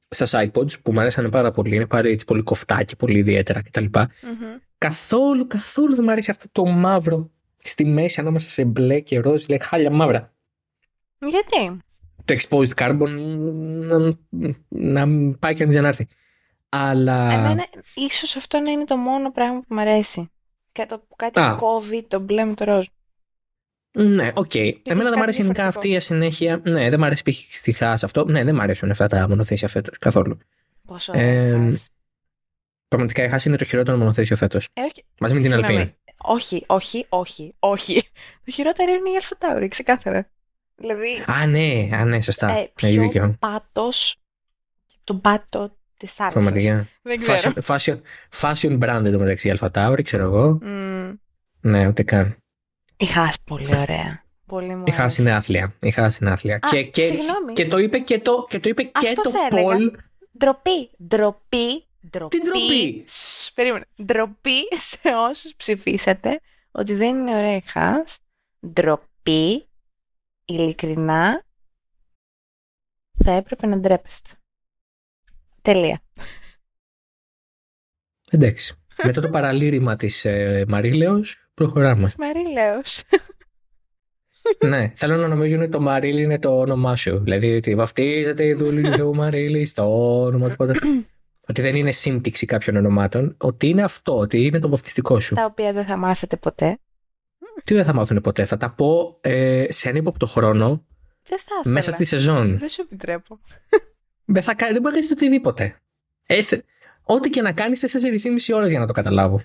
στα sidepods που μου αρέσανε πάρα πολύ. Είναι πάρα έτσι πολύ κοφτά και πολύ ιδιαίτερα κτλ. Μμμ. Καθόλου, καθόλου δεν μου αρέσει αυτό το μαύρο στη μέση ανάμεσα σε μπλε και ροζ. Λέει χάλια μαύρα. Γιατί; Το exposed carbon να, να πάει και να ξανάρθει. Αλλά. Εμένα, ίσως αυτό να είναι το μόνο πράγμα που μου αρέσει. Κάτι, κάτι Α. κόβει το μπλε με το ροζ. Ναι, οκ. Εμένα δεν κάτι μου αρέσει γενικά διαφορετικό. αυτή η ασυνέχεια. Ναι, δεν μου αρέσει π.χ. στη Haas αυτό. Ναι, δεν μου αρέσουν αυτά τα μονοθέσια φέτος καθόλου. Πόσο Ε, ωραία Haas; Πραγματικά η Χάς είναι το χειρότερο μονοθέσιο φέτος. Ε, όχι, Μαζί με την συγγνώμη. Αλπίνη. όχι, όχι, όχι, όχι. Το χειρότερο είναι η Αλφα Τάουρη, ξεκάθαρα. Δηλαδή, Α, ναι, α, ναι, σωστά. ε, Έχεις πιο δίκιο. πάτος τον πάτο της θάλασσας. Πραγματικά. Δεν ξέρω. Fashion, fashion, fashion brand εντωμεταξύ. Αλφα Τάουρη, ξέρω εγώ. Μμ. Ναι, ούτε καν. Η Χάς πολύ ωραία. Πολύ μου Η Χάς άρεσε. είναι άθλια. Η Χάς είναι άθλια. Α, και, και, συγγνώμη. και το είπε και το, και το, είπε και Αυτό το θα έλεγα. Πολ. Ντροπή, ντροπή, ντροπή. Τι ντροπή; Σσ, περίμενε. Ντροπή σε όσους ψηφίσατε ότι δεν είναι ωραία η Χάς. Ντροπή, ειλικρινά, θα έπρεπε να ντρέπεστε. Τελεία. Εντάξει. Μετά το παραλήρημα της ε, Μαρίλεως προχωράμε. Της Μαρίλεως. ναι, θέλω να νομίζουν ότι το Μαρίλη είναι το όνομά σου. Δηλαδή ότι βαφτίζεται η δούλη του Μαρίλη στο όνομα του πατέρα. ότι δεν είναι σύμπτυξη κάποιων ονομάτων, ότι είναι αυτό, ότι είναι το βαφτιστικό σου. Τα οποία δεν θα μάθετε ποτέ. Τι δεν θα μάθουν ποτέ, θα τα πω ε, σε ανύποπτο χρόνο Δεν θα ήθελα. μέσα στη σεζόν. Δεν σου επιτρέπω. Δεν, θα, κα- δεν μπορείς να κάνει οτιδήποτε. Ε, θε- ό,τι και να κάνεις, θε 4,5 ώρες για να το καταλάβω.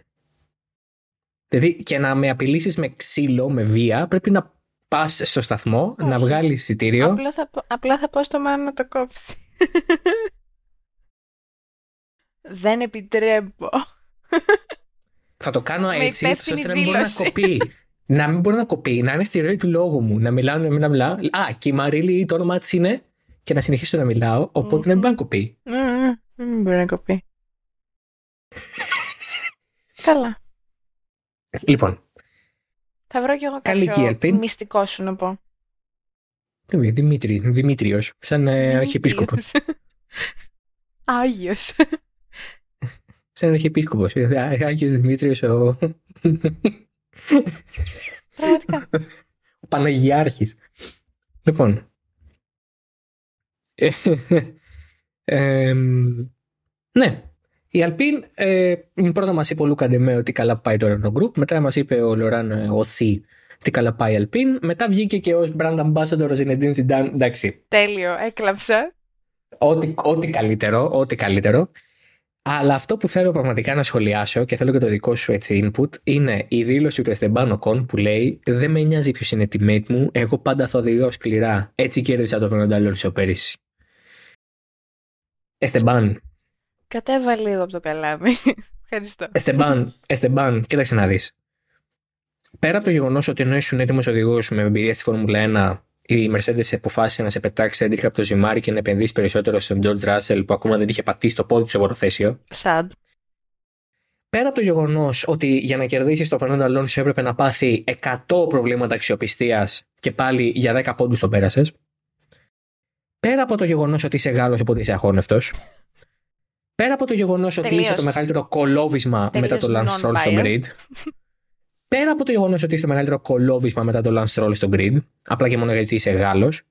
Δηλαδή, και να με απειλήσεις με ξύλο, με βία, πρέπει να πας στο σταθμό, να Όχι. βγάλεις εισιτήριο. Απλά θα, πω- απλά θα πω στο μάνα να το κόψει. δεν επιτρέπω. Θα το κάνω Με έτσι, υπεύθυνη ώστε να μην μπορεί να δήλωση. κοπεί. να μην μπορεί να κοπεί, να είναι στη ροή του λόγου μου. Να μιλάω, να μην να μιλάω. Α, και η Μαρίλη το όνομά της είναι. Και να συνεχίσω να μιλάω, οπότε να μην μπορεί να κοπεί. Δεν μπορεί να κοπεί. Καλά. Λοιπόν, Θα βρω κι εγώ Καλή κάποιο Κιέλπιν. μυστικό σου να πω. Δημήτρη, Δημήτριος, σαν ε, αρχιεπίσκοπο. Άγιος. Σαν αρχιεπίσκοπο. Άγιο Δημήτριο ο. Πραγματικά. ο Παναγιάρχης. Λοιπόν. Ε, εμ, ναι. Η Αλπίν ε, πρώτα μας είπε ο Λούκα Ντεμέ ότι καλά πάει τώρα το group. Μετά μας είπε ο Λοράν ε, ο Σι τι καλά πάει η Αλπίν. Μετά βγήκε και ο brand ambassador ο Zinedine Zidane. Εντάξει, Τέλειο. Έκλαψα. ό,τι, ό,τι καλύτερο, ό,τι καλύτερο. Αλλά αυτό που θέλω πραγματικά να σχολιάσω και θέλω και το δικό σου έτσι input είναι η δήλωση του Εστεμπάνο Κον που λέει Δεν με νοιάζει ποιος είναι teammate μου, εγώ πάντα θα οδηγώ σκληρά. Έτσι κέρδισα το Φερνάντα Αλόνσο πέρυσι. Εστεμπάν, Κατέβα λίγο από το καλάμι. Ευχαριστώ. Εστεμπάν, Εστεμπάν, κοίταξε να δεις. Πέρα από το γεγονός ότι ενώ ήσουν έτοιμος οδηγό με εμπειρία στη Φόρμουλα 1, η Mercedes αποφάσισε να σε πετάξει έντριχα από το ζυμάρι και να επενδύσει περισσότερο στον George Russell που ακόμα δεν είχε πατήσει το πόδι του σε πορθέσιο. Σαντ. Πέρα από το γεγονός ότι για να κερδίσεις το Φερνάντο Αλόνσο έπρεπε να πάθει 100 προβλήματα αξιοπιστίας και πάλι για 10 πόντους τον πέρασες. Πέρα από το γεγονός ότι είσαι Γάλλος οπότε είσαι αχώνευτο. Πέρα από το γεγονός ότι Τελείως. είσαι το μεγαλύτερο κολόβισμα μετά το Lance Stroll στο non-biased. grid. Πέρα από το γεγονός ότι είσαι το μεγαλύτερο κολόβισμα μετά το Lance Stroll στο grid, απλά και μόνο γιατί είσαι Γάλλος,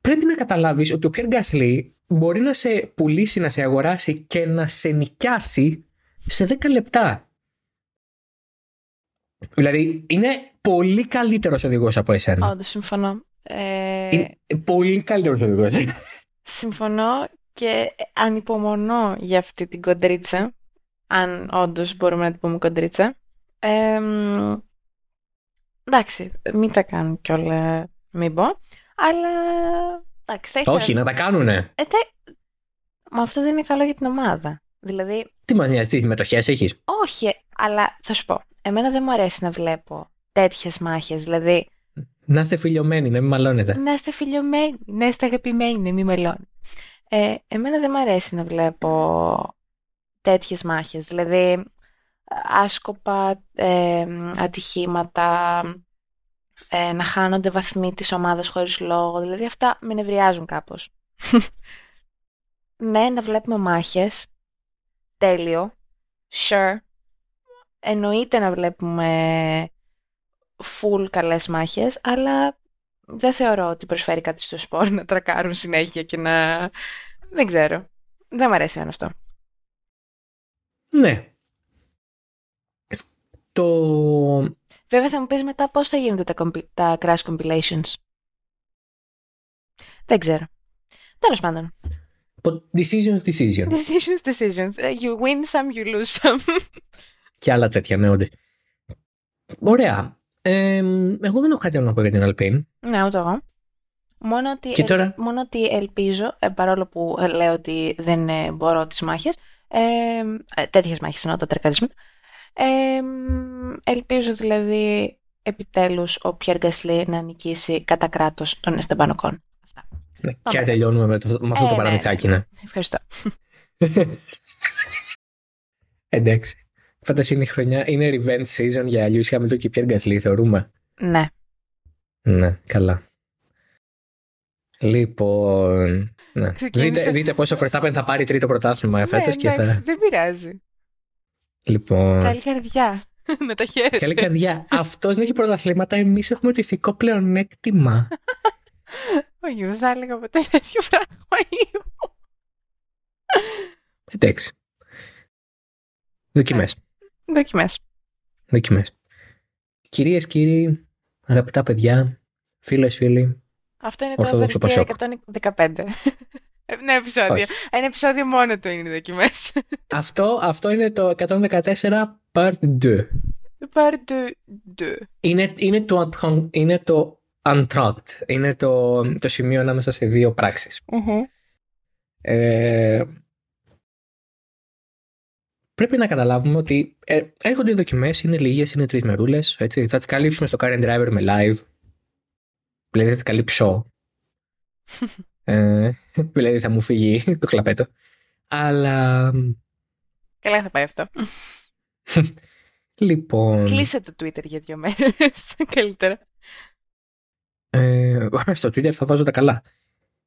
πρέπει να καταλάβεις ότι ο Pierre Gasly μπορεί να σε πουλήσει, να σε αγοράσει και να σε νοικιάσει σε 10 λεπτά. Δηλαδή, είναι πολύ καλύτερος οδηγός από εσένα. Όντως, συμφωνώ. Ε, Είναι πολύ καλύτερος οδηγός. Συμφωνώ και ανυπομονώ για αυτή την κοντρίτσα. Αν όντως μπορούμε να την πούμε κοντρίτσα. Ε, μ, εντάξει, μην τα κάνουν κιόλα, μην πω. Αλλά εντάξει, θα ήθελα... Όχι, να τα κάνουνε. Ε, τε- Μα αυτό δεν είναι καλό για την ομάδα. Δηλαδή, Τι μας νοιάζει, τις συμμετοχέ έχεις; όχι, αλλά θα σου πω. Εμένα δεν μου αρέσει να βλέπω τέτοιες μάχες. Δηλαδή, Να είστε φιλιωμένοι, να μην μαλώνετε. να είστε φιλιωμένοι, να είστε αγαπημένοι, μη μελώνει. Ε, εμένα δεν μου αρέσει να βλέπω τέτοιες μάχες. Δηλαδή, άσκοπα ε, ατυχήματα, ε, να χάνονται βαθμοί της ομάδας χωρίς λόγο. Δηλαδή, αυτά με νευριάζουν κάπως. ναι, να βλέπουμε μάχες. Τέλειο. Sure. Εννοείται να βλέπουμε full καλές μάχες, αλλά δεν θεωρώ ότι προσφέρει κάτι στο σπορ να τρακάρουν συνέχεια και να... Δεν ξέρω. Δεν μου αρέσει εμένα αυτό. Ναι. Το. Βέβαια θα μου πεις μετά πώς θα γίνονται τα, compi- τα crash compilations. Δεν ξέρω. Τέλος πάντων. το Decisions, decision. Decisions, decisions. Ε, You win some, you lose some. και άλλα τέτοια, ναι, όντως. Ωραία. Ε, εγώ δεν έχω κάτι άλλο να πω για την Alpine. ναι, ούτε εγώ. Μόνο ότι, Και τώρα; μόνο ότι ελπίζω, ε, παρόλο που ε, λέω ότι δεν ε, μπορώ τις μάχες, ε, ε, τέτοιες μάχες εννοώ τα τρεκαρίσματα, ε, ελπίζω δηλαδή επιτέλους ο Πιέρ Γκασλή να νικήσει κατά κράτος τον Εστεμπάνο Κον. Αυτά. Ναι, Πάμε. και τελειώνουμε με, το, με αυτό Ε, το ναι, παραμυθάκι, ναι. Ευχαριστώ. Εντάξει. Φέτος είναι η χρονιά, είναι revenge season για Lewis Hamilton και Pierre Gasly, θεωρούμε. Ναι. Ναι, καλά. Λοιπόν. Ναι. Ξεκίνησε. Δείτε, δείτε πόσο Verstappen θα πάρει τρίτο πρωτάθλημα φέτος ναι, και εντάξει, θα. δεν πειράζει. Λοιπόν. Καλή καρδιά. Με τα χέρια. Καλή καρδιά. Αυτός δεν έχει πρωταθλήματα. Εμείς έχουμε το ηθικό πλεονέκτημα. Όχι, δεν θα έλεγα ποτέ τέτοιο πράγμα. Εντάξει. Δοκιμές. Δοκιμές. Δοκιμές. Κυρίες, κύριοι, αγαπητά παιδιά, φίλες, φίλοι. Αυτό είναι το Ορθόδοξο Oversteer Πασόκ. 115. Ένα επεισόδιο. Όχι. Ένα επεισόδιο μόνο του είναι οι δοκιμές. Αυτό, αυτό είναι το 114 part 2. Part 2. Είναι, είναι, το, entran- είναι το entr'acte. Είναι το, το σημείο ανάμεσα σε δύο πράξεις. Ε, πρέπει να καταλάβουμε ότι ε, έρχονται οι δοκιμές, είναι λίγες, είναι τρεις μερούλες. Έτσι. Θα τις καλύψουμε στο Current Driver με live. Δηλαδή θα τις καλύψω. ε, δηλαδή θα μου φύγει το χλαπέτο. Αλλά Καλά θα πάει αυτό. λοιπόν... Κλείσε το Twitter για δύο μέρες. Καλύτερα. Ε, στο Twitter θα βάζω τα καλά.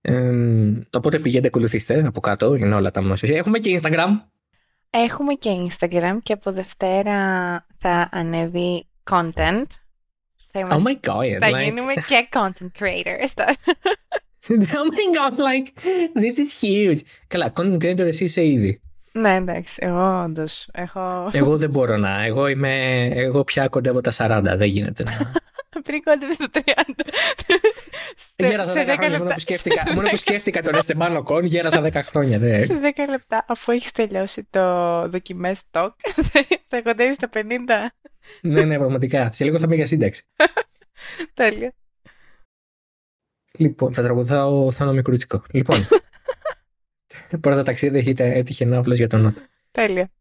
Ε, οπότε πηγαίνετε, ακολουθήστε από κάτω, είναι όλα τα μας. Έχουμε και Instagram. Έχουμε και Instagram και από Δευτέρα θα ανέβει content. Θα, Oh είμαστε, my god. θα like- γίνουμε και content creators. oh my god, like, this is huge. Καλά, content creator εσύ είσαι ήδη. ναι, εντάξει. Εγώ όντως έχω. Εγώ δεν μπορώ να. Εγώ είμαι. Εγώ πια κοντεύω τα 40. Δεν γίνεται να. Πριν κόντευε στο 30. Σε- Γέρασα σε 10 10 χρόνια. Μόνο λεπτά. που σκέφτηκα, μόνο που σκέφτηκα τον Εστεμπάνο Κον, γέρασα 10 χρόνια. Δεν. Σε 10 λεπτά, αφού έχεις τελειώσει το δοκιμές talk, θα κοντεύει στα 50. ναι, ναι, πραγματικά. Σε λίγο θα είμαι για σύνταξη. Τέλεια. Λοιπόν, θα τραγουδάω ο Θάνο Μικρούτσικο. Λοιπόν. Πρώτα ταξίδι έτυχε- έτυχε ναύλος για τον Νότο. Τέλεια.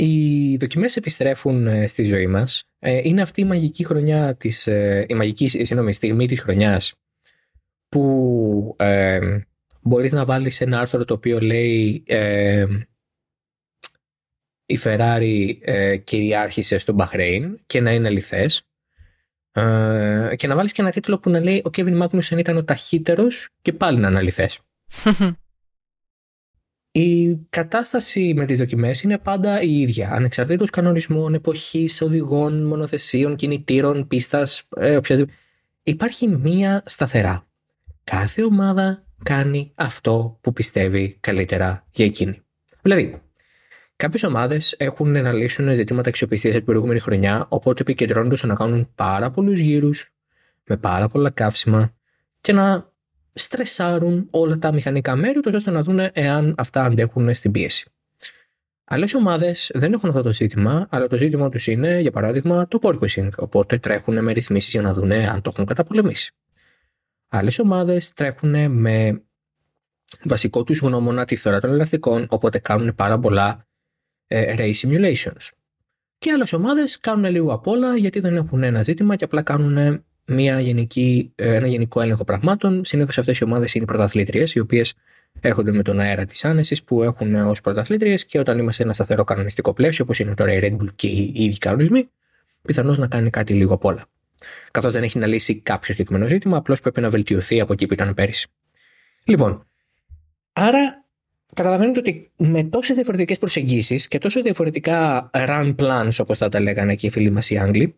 Οι δοκιμές επιστρέφουν ε, στη ζωή μας. Ε, είναι αυτή η μαγική χρονιά της, ε, η μαγική συγγνώμη, στιγμή της χρονιάς που ε, μπορείς να βάλεις ένα άρθρο το οποίο λέει ε, η Ferrari ε, κυριάρχησε στο Μπαχρέιν και να είναι αληθές ε, και να βάλεις και ένα τίτλο που να λέει ο Kevin Magnussen ήταν ο ταχύτερος και πάλι να είναι αληθές. Η κατάσταση με τις δοκιμές είναι πάντα η ίδια, ανεξαρτήτως κανονισμών, εποχής, οδηγών, μονοθεσίων, κινητήρων, πίστας, ε, οποιασδήποτε. Υπάρχει μία σταθερά. Κάθε ομάδα κάνει αυτό που πιστεύει καλύτερα για εκείνη. Δηλαδή, κάποιες ομάδες έχουν να λύσουν ζητήματα αξιοπιστίας από την προηγούμενη χρονιά, οπότε επικεντρώνονται στο να κάνουν πάρα πολλούς γύρους, με πάρα πολλά καύσιμα και να στρεσάρουν όλα τα μηχανικά μέρη τους ώστε να δουν εάν αυτά αντέχουν στην πίεση. Άλλες ομάδες δεν έχουν αυτό το ζήτημα, αλλά το ζήτημα τους είναι, για παράδειγμα, το porpoising. Οπότε τρέχουν με ρυθμίσεις για να δουν αν το έχουν καταπολεμήσει. Άλλες ομάδες τρέχουν με βασικό τους γνώμονα τη φθορά των ελαστικών, οπότε κάνουν πάρα πολλά ε, race simulations. Και άλλες ομάδες κάνουν λίγο απ' όλα γιατί δεν έχουν ένα ζήτημα και απλά κάνουν μια γενική, ε, ένα γενικό έλεγχο πραγμάτων. Συνήθως αυτές οι ομάδες είναι οι πρωταθλήτριες, οι οποίες έρχονται με τον αέρα της άνεσης που έχουν ως πρωταθλήτριες και όταν είμαστε σε ένα σταθερό κανονιστικό πλαίσιο, όπως είναι τώρα η Red Bull και οι ίδιοι κανονισμοί, πιθανώς να κάνει κάτι λίγο απ' όλα. Καθώς δεν έχει να λύσει κάποιο συγκεκριμένο ζήτημα, απλώς πρέπει να βελτιωθεί από εκεί που ήταν πέρυσι. Λοιπόν, άρα καταλαβαίνετε ότι με τόσες διαφορετικές προσεγγίσεις και τόσο διαφορετικά run plans, όπως θα τα λέγανε και οι φίλοι μας οι Άγγλοι,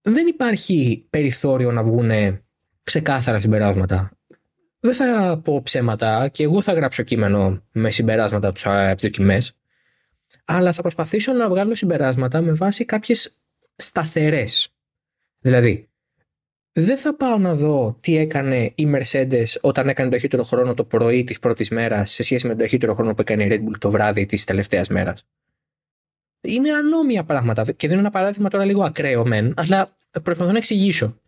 δεν υπάρχει περιθώριο να βγουν ξεκάθαρα συμπεράσματα. Δεν θα πω ψέματα και εγώ θα γράψω κείμενο με συμπεράσματα από τις δοκιμές, αλλά θα προσπαθήσω να βγάλω συμπεράσματα με βάση κάποιες σταθερές. Δηλαδή, δεν θα πάω να δω τι έκανε η Mercedes όταν έκανε το ταχύτερο χρόνο το πρωί της πρώτης μέρας σε σχέση με το ταχύτερο χρόνο που έκανε η Red Bull το βράδυ της τελευταίας μέρας. Είναι ανώμια πράγματα και δίνω ένα παράδειγμα τώρα λίγο ακραίο μεν, αλλά προσπαθώ να εξηγήσω.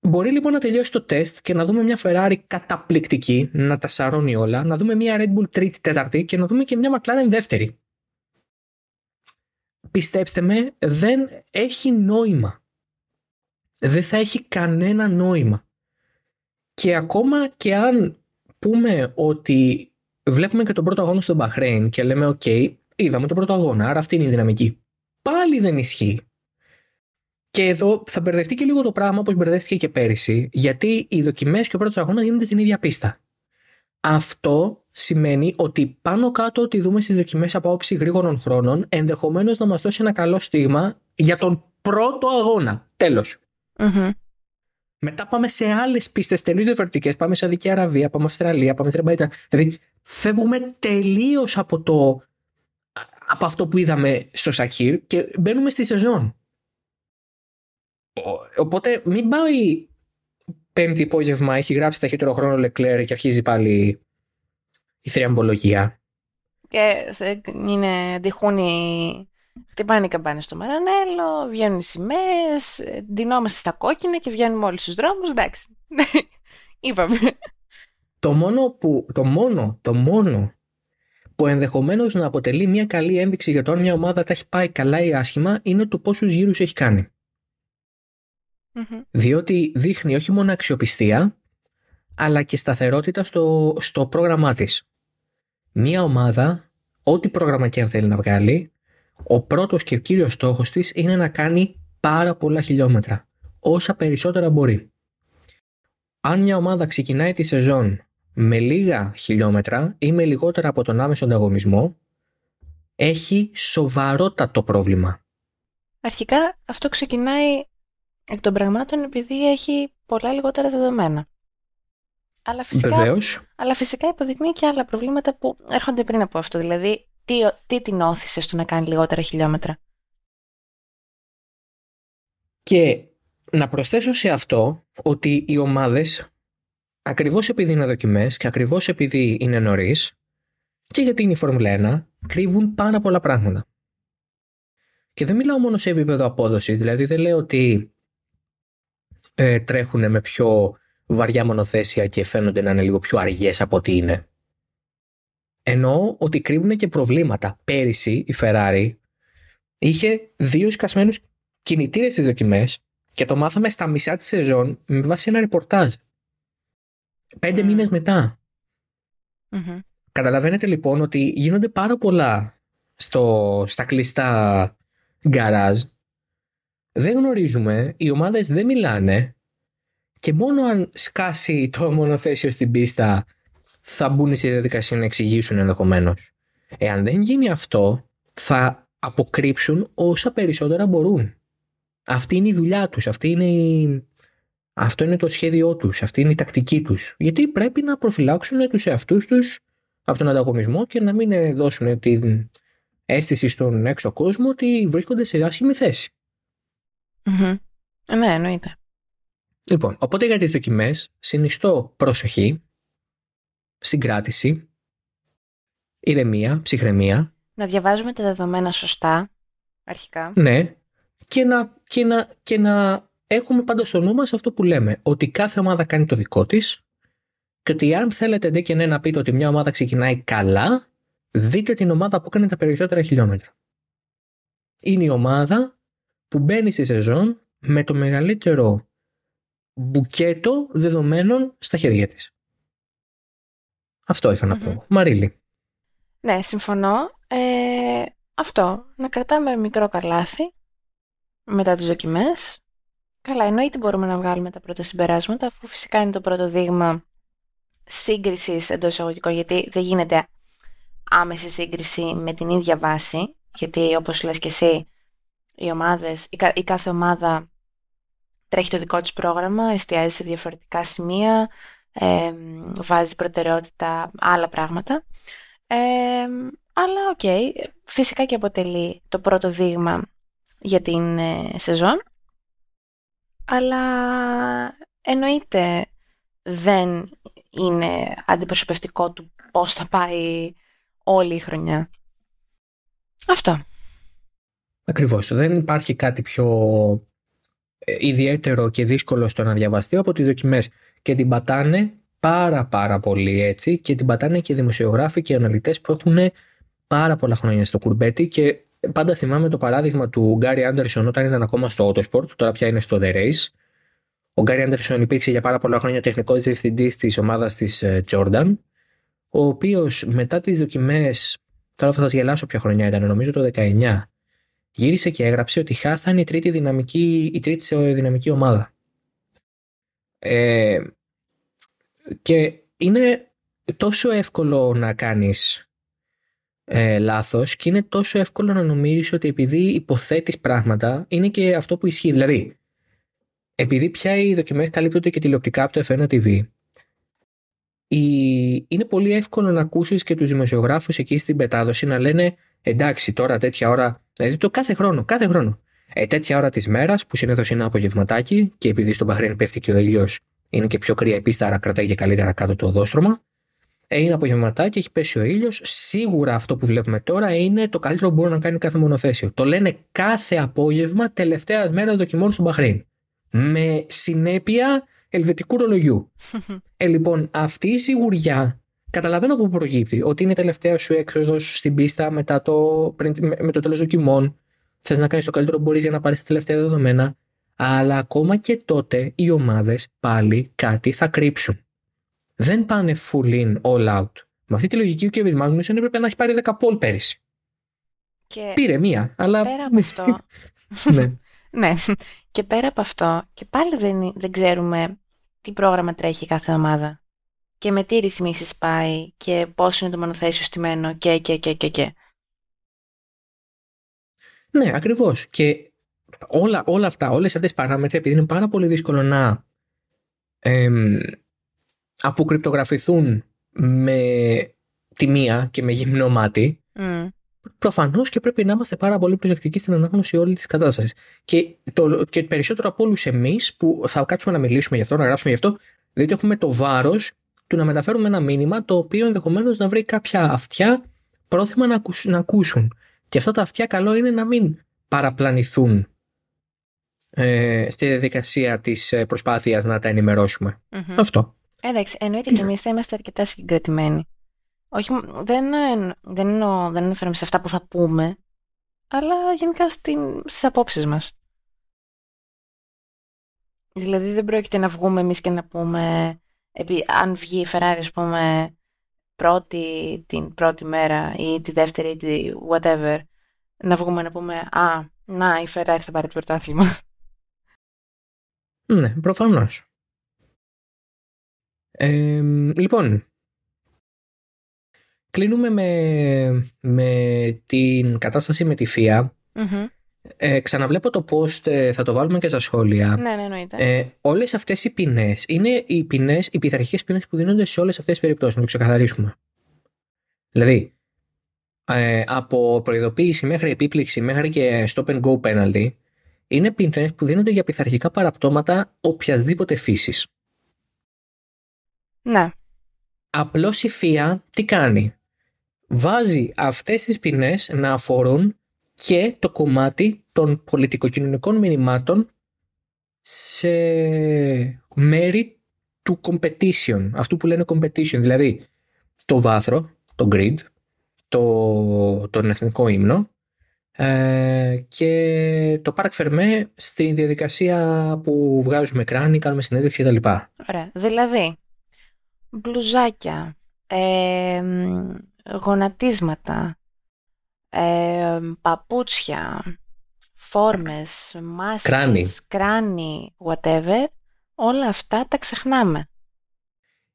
Μπορεί λοιπόν να τελειώσει το τεστ και να δούμε μια Ferrari καταπληκτική, να τα σαρώνει όλα, να δούμε μια Red Bull τρίτη, τέταρτη και να δούμε και μια McLaren δεύτερη. Πιστέψτε με, δεν έχει νόημα. Δεν θα έχει κανένα νόημα. Και ακόμα και αν πούμε ότι βλέπουμε και τον πρώτο αγώνα στον Bahrain και λέμε «ΟΚ, είδαμε τον πρώτο αγώνα, άρα αυτή είναι η δυναμική». Πάλι δεν ισχύει. Και εδώ θα μπερδευτεί και λίγο το πράγμα όπως μπερδεύτηκε και πέρυσι, γιατί οι δοκιμές και ο πρώτος αγώνας γίνονται στην ίδια πίστα. αυτό σημαίνει ότι πάνω κάτω ότι δούμε στις δοκιμές από άποψη γρήγορων χρόνων ενδεχομένως να μας δώσει ένα καλό στίγμα για τον πρώτο αγώνα. Τέλος. Μετά πάμε σε άλλες πίστες τελείως διαφορετικές. Πάμε σε Αδική Αραβία, πάμε Αυστραλία, πάμε Αζερμπαϊτζάν. Δηλαδή φεύγουμε τελείως από, το, από αυτό που είδαμε στο Σακύρ και μπαίνουμε στη σεζόν. Οπότε μην πάει πέμπτη υπόγευμα, έχει γράψει ταχύτερο χρόνο Λεκλέρ και αρχίζει πάλι η θριαμβολογία. Και είναι αντιχούνι, χτυπάνε οι καμπάνες στο Μαρανέλο, βγαίνουν οι σημαίες, ντυνόμαστε στα κόκκινα και βγαίνουμε όλοι στους δρόμους. Εντάξει. Είπαμε. Το μόνο που, το μόνο, το μόνο που ενδεχομένως να αποτελεί μια καλή ένδειξη για το αν μια ομάδα τα έχει πάει καλά ή άσχημα είναι το πόσους γύρους έχει κάνει. Διότι δείχνει όχι μόνο αξιοπιστία, αλλά και σταθερότητα στο, στο πρόγραμμά της. Μία ομάδα, ό,τι πρόγραμμα και αν θέλει να βγάλει, ο πρώτος και ο κύριος στόχος της είναι να κάνει πάρα πολλά χιλιόμετρα. Όσα περισσότερα μπορεί. Αν μια ομάδα ξεκινάει τη σεζόν με λίγα χιλιόμετρα ή με λιγότερα από τον άμεσο ανταγωνισμό, έχει σοβαρότατο πρόβλημα. Αρχικά αυτό ξεκινάει εκ των πραγμάτων επειδή έχει πολλά λιγότερα δεδομένα. Αλλά φυσικά, Βεβαίως. αλλά φυσικά υποδεικνύει και άλλα προβλήματα που έρχονται πριν από αυτό. Δηλαδή, τι, τι την όθησε στο να κάνει λιγότερα χιλιόμετρα; Και να προσθέσω σε αυτό ότι οι ομάδες ακριβώς επειδή είναι δοκιμές και ακριβώς επειδή είναι νωρίς και γιατί είναι η Φόρμουλα 1 κρύβουν πάρα πολλά πράγματα. Και δεν μιλάω μόνο σε επίπεδο απόδοσης, δηλαδή δεν λέω ότι ε, τρέχουν με πιο βαριά μονοθέσια και φαίνονται να είναι λίγο πιο αργές από ό,τι είναι. Εννοώ ότι κρύβουν και προβλήματα. Πέρυσι η Ferrari είχε δύο σκασμένους κινητήρες στις δοκιμές και το μάθαμε στα μισά της σεζόν με βάση ένα ρεπορτάζ. Πέντε mm. μήνες μετά. Mm-hmm. Καταλαβαίνετε λοιπόν ότι γίνονται πάρα πολλά στο, στα κλειστά γκαράζ δεν γνωρίζουμε, οι ομάδες δεν μιλάνε και μόνο αν σκάσει το μονοθέσιο στην πίστα θα μπουν σε διαδικασία να εξηγήσουν ενδεχομένως. Εάν δεν γίνει αυτό, θα αποκρύψουν όσα περισσότερα μπορούν. Αυτή είναι η δουλειά τους, αυτή είναι η... αυτό είναι το σχέδιό τους, αυτή είναι η τακτική τους. Γιατί πρέπει να προφυλάξουν τους εαυτούς τους από τον ανταγωνισμό και να μην δώσουν την αίσθηση στον έξω κόσμο ότι βρίσκονται σε άσχημη θέση. Ναι, εννοείται. Λοιπόν, οπότε για τις δοκιμές συνιστώ προσοχή, συγκράτηση, ηρεμία, ψυχραιμία. Να διαβάζουμε τα δεδομένα σωστά, αρχικά. Ναι, και να, και να, και να έχουμε πάντα στο νου μας αυτό που λέμε, ότι κάθε ομάδα κάνει το δικό της και ότι αν θέλετε ντε και ναι να πείτε ότι μια ομάδα ξεκινάει καλά, δείτε την ομάδα που κάνει τα περισσότερα χιλιόμετρα. Είναι η ομάδα που μπαίνει στη σεζόν με το μεγαλύτερο μπουκέτο δεδομένων στα χέρια της. Αυτό είχα να πω. Μαρίλη. Ναι, συμφωνώ. Ε, αυτό, να κρατάμε μικρό καλάθι μετά τις δοκιμές. Καλά, εννοείται μπορούμε να βγάλουμε τα πρώτα συμπεράσματα, αφού φυσικά είναι το πρώτο δείγμα σύγκρισης εντός εισαγωγικών, γιατί δεν γίνεται άμεση σύγκριση με την ίδια βάση, γιατί όπως λες και εσύ, οι ομάδες, η, κάθε ομάδα τρέχει το δικό της πρόγραμμα, εστιάζει σε διαφορετικά σημεία, ε, βάζει προτεραιότητα άλλα πράγματα. Ε, αλλά οκ, φυσικά και αποτελεί το πρώτο δείγμα για την ε, σεζόν. Αλλά εννοείται δεν είναι αντιπροσωπευτικό του πώς θα πάει όλη η χρονιά. Αυτό. Ακριβώς. Δεν υπάρχει κάτι πιο ε, ιδιαίτερο και δύσκολο στο να διαβαστεί από τις δοκιμές και την πατάνε πάρα πάρα πολύ έτσι και την πατάνε και δημοσιογράφοι και αναλυτές που έχουν πάρα πολλά χρόνια στο κουρμπέτι και πάντα θυμάμαι το παράδειγμα του Γκάρι Άντερσον όταν ήταν ακόμα στο Autosport, τώρα πια είναι στο The Race. Ο Γκάρι Άντερσον υπήρξε για πάρα πολλά χρόνια τεχνικός διευθυντής της ομάδας της ε, Jordan, ο οποίος μετά τις δοκιμές, τώρα θα σας γελάσω ποια χρονιά ήταν, νομίζω το 19, γύρισε και έγραψε ότι η Haas θα είναι η τρίτη δυναμική, η τρίτη δυναμική ομάδα. Ε, και είναι τόσο εύκολο να κάνεις ε, λάθος και είναι τόσο εύκολο να νομίζεις ότι επειδή υποθέτεις πράγματα είναι και αυτό που ισχύει. Δηλαδή, επειδή πια οι δοκιμές καλύπτονται και τηλεοπτικά από το F1 TV, η... είναι πολύ εύκολο να ακούσεις και τους δημοσιογράφους εκεί στην πετάδοση να λένε εντάξει τώρα τέτοια ώρα, δηλαδή το κάθε χρόνο, κάθε χρόνο. Ε, τέτοια ώρα της μέρας, που συνήθως είναι απογευματάκι, και επειδή στον Παχρέν πέφτει και ο ήλιος, είναι και πιο κρύα η πίστα, άρα κρατάει και καλύτερα κάτω το οδόστρωμα. Ε, είναι απογευματάκι, έχει πέσει ο ήλιος. Σίγουρα αυτό που βλέπουμε τώρα είναι το καλύτερο που μπορεί να κάνει κάθε μονοθέσιο. Το λένε κάθε απόγευμα τελευταίας μέρας δοκιμών στον Παχρέν. Με συνέπεια ελβετικού ρολογιού. ε, λοιπόν, αυτή η σιγουριά καταλαβαίνω από πού προκύπτει. Ότι είναι η τελευταία σου έξοδος στην πίστα μετά το, πριν, με το τέλος δοκιμών θες να κάνεις το καλύτερο που μπορείς για να πάρεις τα τελευταία δεδομένα. Αλλά ακόμα και τότε οι ομάδες πάλι κάτι θα κρύψουν. Δεν πάνε full in, all out. Με αυτή τη λογική ο Kevin Magnussen έπρεπε να έχει πάρει 10 πόλ πέρυσι. Και Πήρε μία, αλλά. Πέρα από αυτό. ναι. ναι. Και πέρα από αυτό, και πάλι δεν, δεν ξέρουμε τι πρόγραμμα τρέχει κάθε ομάδα. Και με τι ρυθμίσεις πάει και πώς είναι το μονοθέσιο στημένο και, και, και, και, και. Ναι, ακριβώς. Και όλα, όλα αυτά, όλες αυτές τις παράμετροι, επειδή είναι πάρα πολύ δύσκολο να εμ, αποκρυπτογραφηθούν με τιμία και με γυμνό μάτι, mm. προφανώς και πρέπει να είμαστε πάρα πολύ προσεκτικοί στην ανάγνωση όλη της κατάστασης. Και, το, και περισσότερο από όλους εμείς που θα κάτσουμε να μιλήσουμε γι' αυτό, να γράψουμε γι' αυτό, διότι έχουμε το βάρος του να μεταφέρουμε ένα μήνυμα το οποίο ενδεχομένως να βρει κάποια αυτιά πρόθυμα να, να ακούσουν. Και αυτά τα αυτιά καλό είναι να μην παραπλανηθούν ε, στη διαδικασία της ε, προσπάθειας να τα ενημερωσουμε Αυτό. Εντάξει, εννοείται και εμείς θα είμαστε αρκετά συγκρατημένοι. Όχι, δεν, δεν, εννοώ, δεν αναφέρομαι σε αυτά που θα πούμε, αλλά γενικά στην, στις απόψεις μας. Δηλαδή δεν πρόκειται να βγούμε εμείς και να πούμε, επί, αν βγει η Ferrari, ας πούμε, πρώτη, την πρώτη μέρα ή τη δεύτερη ή τη whatever, να βγούμε να πούμε «Α, να, η Ferrari θα πάρει το πρωτάθλημα». Ναι, προφανώς. Ε, λοιπόν, κλείνουμε με, με την κατάσταση με τη ΦΙΑ. Ε, ξαναβλέπω το post, ε, θα το βάλουμε και στα σχόλια. Ναι, ναι, εννοείται. Ε, Όλες αυτές οι ποινές είναι οι ποινές, οι πειθαρχικές ποινές που δίνονται σε όλες αυτές τις περιπτώσεις. Να το ξεκαθαρίσουμε. Δηλαδή, ε, από προειδοποίηση μέχρι επίπληξη μέχρι και stop and go penalty είναι ποινές που δίνονται για πειθαρχικά παραπτώματα οποιασδήποτε φύσης. Ναι. Απλώς η ΦΙΑ τι κάνει; Βάζει αυτές τις ποινές να αφορούν και το κομμάτι των πολιτικοκοινωνικών μηνυμάτων σε μέρη του competition, αυτού που λένε competition, δηλαδή το βάθρο, το grid, το, τον εθνικό ύμνο ε, και το Park Fermé στη διαδικασία που βγάζουμε κράνη, κάνουμε συνέντευξη κτλ. Ωραία. Δηλαδή, μπλουζάκια, ε, γονατίσματα, ε, παπούτσια, φόρμες, μάσκες, κράνη. κράνη, whatever, όλα αυτά τα ξεχνάμε.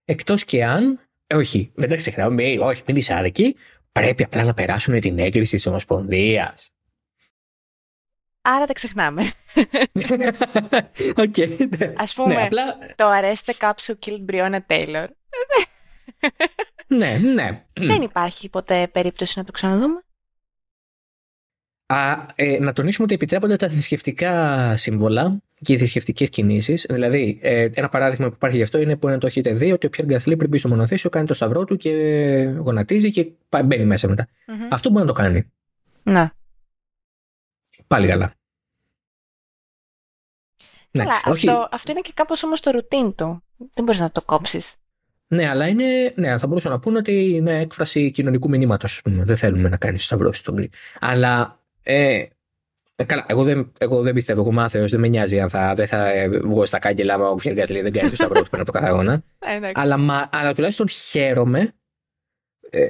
Εκτός και αν, ε, όχι, δεν τα ξεχνάμε, όχι, μην είσαι άδικη, πρέπει απλά να περάσουν την έγκριση της Ομοσπονδίας. Άρα τα ξεχνάμε. okay, ναι. Ας πούμε, ναι, απλά... το αρέστε κάψου killed Brianna Taylor. Ναι, ναι. Δεν υπάρχει ποτέ περίπτωση να το ξαναδούμε. Α, ε, να τονίσουμε ότι επιτρέπονται τα θρησκευτικά σύμβολα και οι θρησκευτικές κινήσεις. Δηλαδή, ε, ένα παράδειγμα που υπάρχει γι' αυτό είναι που να το έχετε δει ότι ο Πιέρ Γκασλί πριν μπει στο μονοθέσιο κάνει το σταυρό του και γονατίζει και μπαίνει μέσα μετά. Mm-hmm. Αυτό μπορεί να το κάνει. Να. Πάλι καλά. Ναι, καλά, όχι... αυτό, αυτό είναι και κάπως όμως το ρουτίν του. Δεν μπορείς να το κόψεις. Ναι, αλλά είναι, ναι, θα μπορούσα να πούνε ότι είναι έκφραση κοινωνικού μηνύματος. Δεν θέλουμε να κάνεις σταυρό στον γκρι. Αλλά ε, ε, καλά, εγώ δεν, εγώ δεν πιστεύω, εγώ μάθεω, δεν με νοιάζει αν θα, δεν θα βγω στα κάγκελα μου όποια εργασία δεν κάνει το σταυρό πριν από το κάθε αγώνα. Ε, αλλά, μα, αλλά τουλάχιστον χαίρομαι, ε,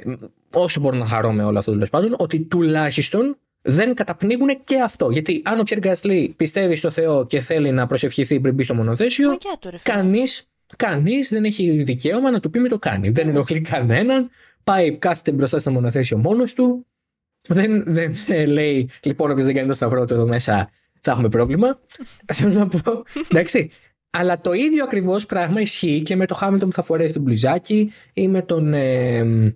όσο μπορώ να χαρώ με όλο αυτό τέλος πάντων, ότι τουλάχιστον δεν καταπνίγουν και αυτό. Γιατί αν ο Πιέρ Γκάσλι πιστεύει στο Θεό και θέλει να προσευχηθεί πριν μπει στο μονοθέσιο, κανείς Κανείς δεν έχει δικαίωμα να του πει με το κάνει. Δεν ενοχλεί κανέναν. Πάει, κάθεται μπροστά στο μονοθέσιο μόνος του. Δεν, δεν λέει, λοιπόν, όποιος δεν κάνει το σταυρό του εδώ μέσα, θα έχουμε πρόβλημα. Θέλω να πω. Εντάξει. Αλλά το ίδιο ακριβώς πράγμα ισχύει και με το Χάμιλτον που θα φορέσει τον μπλουζάκι ή με τον ε,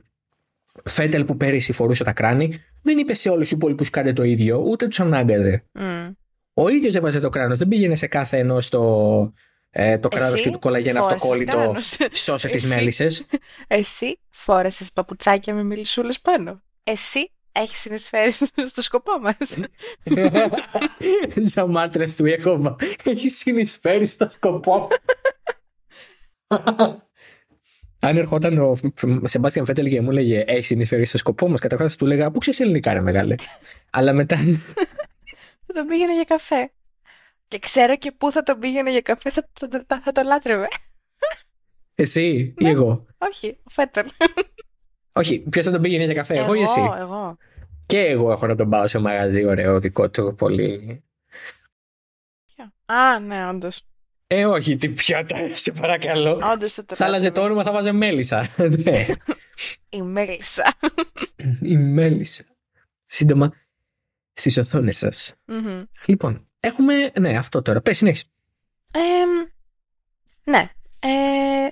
Φέντελ που πέρυσι φορούσε τα κράνη. Δεν είπε σε όλους τους υπόλοιπους κάντε το ίδιο, ούτε τους ανάγκαζε. Mm. Ο ίδιος έβαζε το κράνος. Δεν πήγαινε σε κάθε ενός το, ε, το κράνο και του κόλλαγε ένα αυτοκόλλητο. Σώσε τις μέλισσες. Εσύ φόρεσες παπουτσάκια με μιλισούλε πάνω. Εσύ έχεις συνεισφέρει στο σκοπό μας. Σαν μάρτυρα του Ιεχώβα. Έχεις συνεισφέρει στο σκοπό. Αν ερχόταν ο Σεμπάστιαν Φέτελ και μου έλεγε Έχεις συνεισφέρει στο σκοπό μας, καταρχάς του έλεγα Πού ξέρει ελληνικά, ρε μεγάλε. Αλλά μετά. θα τον πήγαινε για καφέ. Και ξέρω και πού θα τον πήγαινε για καφέ, θα, θα, θα, θα το λάτρευε. Εσύ ή εγώ; Όχι, ο Φέτελ. Όχι, ποιος θα τον πήγαινε για καφέ, εγώ, εγώ ή εσύ; Εγώ. Και εγώ έχω να τον πάω σε μαγαζί ωραίο δικό του πολύ. Α, ναι, όντως. Ε, όχι, τι πιάτα, σε παρακαλώ. Όντως θα το Θα άλλαζε το όνομα, θα βάζε Μέλισσα. Ναι. Η Μέλισσα. Η Μέλισσα. Σύντομα στις οθόνες σας. Μμμ. Λοιπόν, έχουμε. Ναι, αυτό τώρα. Πες, συνέχισε. Εμ, ναι. Ε,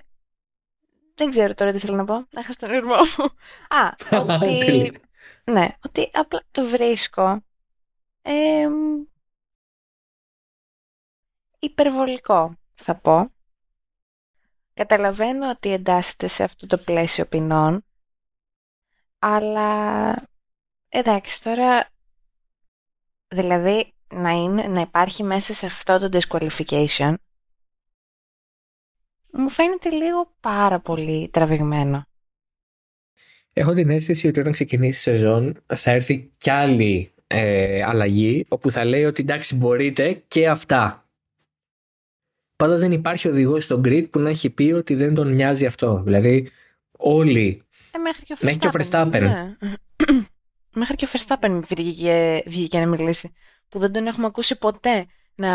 δεν ξέρω τώρα τι θέλω να πω. Έχασα τον ήρμό μου. Α, ότι... Τέλεια. ναι, ότι απλά το βρίσκω εμ, υπερβολικό, θα πω. Καταλαβαίνω ότι εντάσσεται σε αυτό το πλαίσιο ποινών, αλλά εντάξει τώρα, δηλαδή να, είναι, να υπάρχει μέσα σε αυτό το disqualification, μου φαίνεται λίγο πάρα πολύ τραβηγμένο. Έχω την αίσθηση ότι όταν ξεκινήσει η σεζόν θα έρθει κι άλλη ε, αλλαγή όπου θα λέει ότι εντάξει μπορείτε και αυτά. Πάντα δεν υπάρχει οδηγός στο grid που να έχει πει ότι δεν τον νοιάζει αυτό. Δηλαδή όλοι Ε, μέχρι και ο Μέχρι και ο Verstappen. ναι. μέχρι και ο Verstappen βγήκε, βγήκε να μιλήσει. Που δεν τον έχουμε ακούσει ποτέ να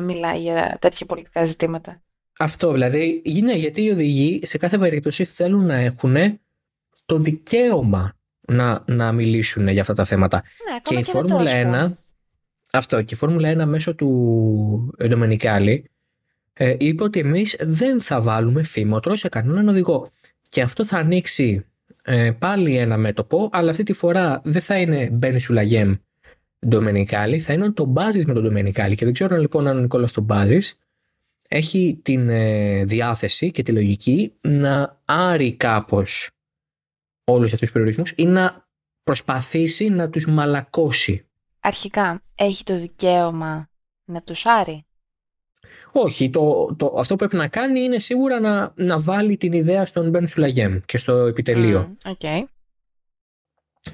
μιλάει για τέτοια πολιτικά ζητήματα. Αυτό δηλαδή, ναι, γιατί οι οδηγοί σε κάθε περίπτωση θέλουν να έχουν το δικαίωμα να, να μιλήσουν για αυτά τα θέματα. Ναι, Και ακόμα η και, Φόρμουλα 1, αυτό, και η Φόρμουλα 1 μέσω του Ντομενικάλη ε, είπε ότι εμείς δεν θα βάλουμε φήμοτρο σε κανέναν οδηγό. Και αυτό θα ανοίξει ε, πάλι ένα μέτωπο, αλλά αυτή τη φορά δεν θα είναι Μπένι Σουλαγέμ Ντομενικάλη, θα είναι το Μπάζης με τον Ντομενικάλη. Και δεν ξέρω λοιπόν αν ο Νικόλας τον Μπάζης έχει την ε, διάθεση και τη λογική να άρει κάπως όλους αυτούς τους περιορισμούς ή να προσπαθήσει να τους μαλακώσει. Αρχικά, έχει το δικαίωμα να τους άρει; Όχι, το, το, αυτό που πρέπει να κάνει είναι σίγουρα να, να βάλει την ιδέα στον Μπεν Σουλαγέμ και στο επιτελείο. Μμ, Οκ.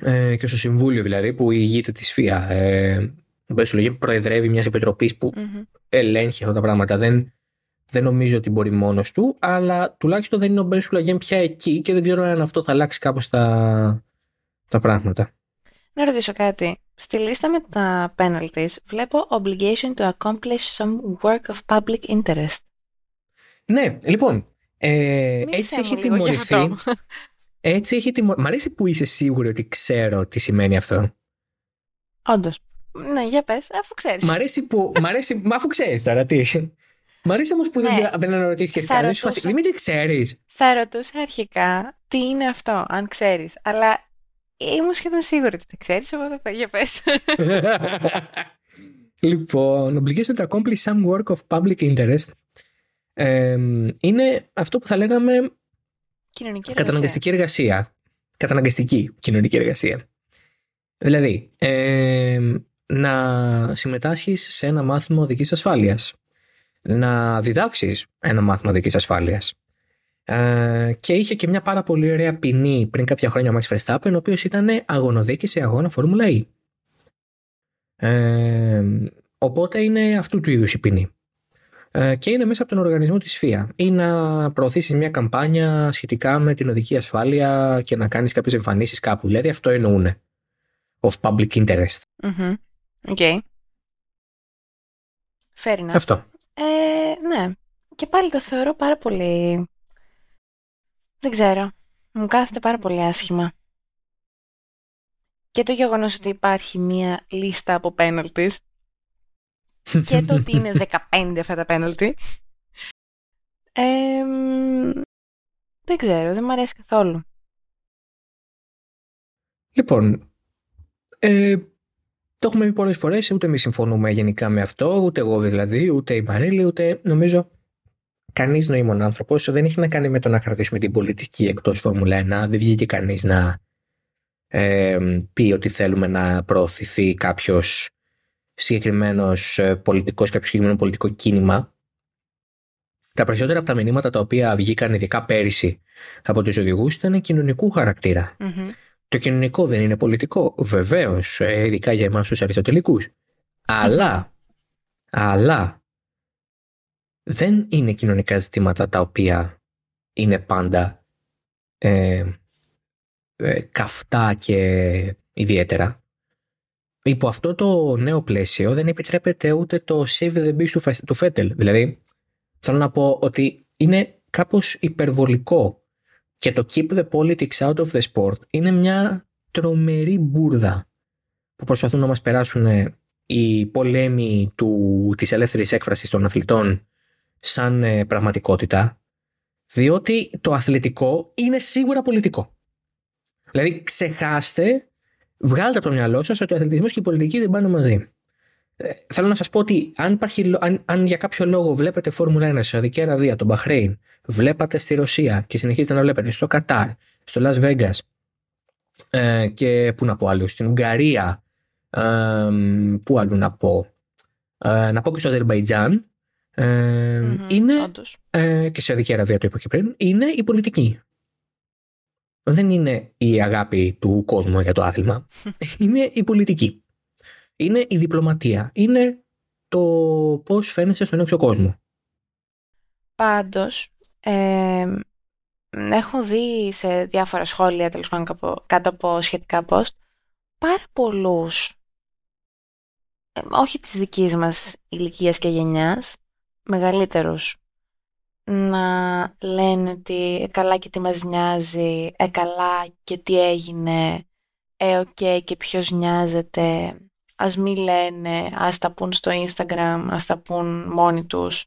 Ε, και στο συμβούλιο δηλαδή που ηγείται της FIA. Ε, ο Μπεν Σουλαγέμ προεδρεύει μιας επιτροπής που Μμμ. ελέγχει αυτά τα πράγματα. Δεν, δεν νομίζω ότι μπορεί μόνος του, αλλά τουλάχιστον δεν είναι ο Μπεν Σουλαγέμ πια εκεί και δεν ξέρω αν αυτό θα αλλάξει κάπως τα, τα πράγματα. Να ρωτήσω κάτι. Στη λίστα με τα penalties βλέπω obligation to accomplish some work of public interest. Ναι, λοιπόν, ε, Μίλησέ έτσι μου έχει τη λίγο γι' μορφή. αυτό. Έτσι έχει τη μορφή. Μ' αρέσει που είσαι σίγουρη ότι ξέρω τι σημαίνει αυτό. Όντως. Ναι, για πες, αφού ξέρεις. Μ' αρέσει που. Μ' αρέσει. Μα αφού ξέρεις τώρα τι. Μ' αρέσει όμως που δεν, Ναι. δεν αναρωτήθηκε Θα κανένα. ρωτούσα. Δημήτρη, ξέρεις. Θα ρωτούσα αρχικά τι είναι αυτό, αν ξέρεις. Αλλά ήμουν σχεδόν σίγουρη ότι τα ξέρεις, εγώ θα πω, για πες. λοιπόν, obligation to accomplish some work of public interest ε, είναι αυτό που θα λέγαμε Κοινωνική εργασία. καταναγκαστική εργασία. Καταναγκαστική κοινωνική εργασία. Δηλαδή, ε, να συμμετάσχεις σε ένα μάθημα οδικής ασφάλειας. Να διδάξεις ένα μάθημα οδικής ασφάλειας. Ε, και είχε και μια πάρα πολύ ωραία ποινή πριν κάποια χρόνια ο Max Verstappen, ο οποίος ήταν αγωνοδίκης σε αγώνα Φόρμουλα E. Ε, οπότε είναι αυτού του είδους η ποινή. Ε, και είναι μέσα από τον οργανισμό της ΦΙΑ ή να προωθήσεις μια καμπάνια σχετικά με την οδική ασφάλεια και να κάνεις κάποιες εμφανίσεις κάπου. Δηλαδή αυτό εννοούν. Of public interest. Μμμ. Οκ. Fair enough. Αυτό. Ε, ναι. και πάλι το θεωρώ πάρα πολύ... Δεν ξέρω. Μου κάθεται πάρα πολύ άσχημα. Και το γεγονός ότι υπάρχει μία λίστα από πέναλτις και το ότι είναι 15 αυτά τα πέναλτι. δεν ξέρω, δεν μου αρέσει καθόλου. Λοιπόν, ε, το έχουμε πει πολλές φορές, ούτε εμείς συμφωνούμε γενικά με αυτό, ούτε εγώ δηλαδή, ούτε η Μαρίλη, ούτε νομίζω κανείς νοήμων άνθρωπος δεν έχει να κάνει με το να κρατήσουμε την πολιτική εκτός Φόρμουλα 1. Δεν βγήκε κανείς να ε, πει ότι θέλουμε να προωθηθεί κάποιος συγκεκριμένος ε, πολιτικός, κάποιο συγκεκριμένο πολιτικό κίνημα. Τα περισσότερα από τα μηνύματα τα οποία βγήκαν ειδικά πέρυσι από τους οδηγούς ήταν κοινωνικού Το κοινωνικό δεν είναι πολιτικό, βεβαίως, ε, ειδικά για εμάς τους αριστοτελικούς. αλλά, αλλά δεν είναι κοινωνικά ζητήματα τα οποία είναι πάντα ε, ε καυτά και ιδιαίτερα υπό αυτό το νέο πλαίσιο δεν επιτρέπεται ούτε το save the beast του Φέτελ. Δηλαδή, θέλω να πω ότι είναι κάπως υπερβολικό και το keep the politics out of the sport είναι μια τρομερή μπουρδα που προσπαθούν να μας περάσουν οι πολέμοι του, της ελεύθερης έκφρασης των αθλητών σαν ε, πραγματικότητα διότι το αθλητικό είναι σίγουρα πολιτικό. Δηλαδή ξεχάστε Βγάλτε από το μυαλό σας ότι ο αθλητισμός και η πολιτική δεν πάνε μαζί. Ε, θέλω να σας πω ότι αν, υπάρχει, αν, αν για κάποιο λόγο βλέπετε Φόρμουλα 1 στη Σαουδική Αραβία, τον Μπαχρέιν, βλέπατε στη Ρωσία και συνεχίζετε να βλέπετε στο Κατάρ, στο Las Vegas ε, και πού να πω άλλο, στην Ουγγαρία, ε, πού άλλο να πω, ε, να πω και στο Αζερμπαϊτζάν, ε, mm-hmm, είναι, ε, και στη Σαουδική Αραβία το είπα και πριν, είναι η πολιτική δεν είναι η αγάπη του κόσμου για το άθλημα. είναι η πολιτική. Είναι η διπλωματία. Είναι το πώς φαίνεσαι στον έξω κόσμο. Πάντως, ε, έχω δει σε διάφορα σχόλια, τέλος πάντων κάτω από σχετικά post, πάρα πολλούς, ε, όχι της δικής μας ηλικίας και γενιάς, μεγαλύτερους να λένε ότι ε, καλά και τι μας νοιάζει, ε καλά και τι έγινε, ε οκ και ποιος νοιάζεται, ας μη λένε, ας τα πούν στο Instagram, ας τα πούν μόνοι τους.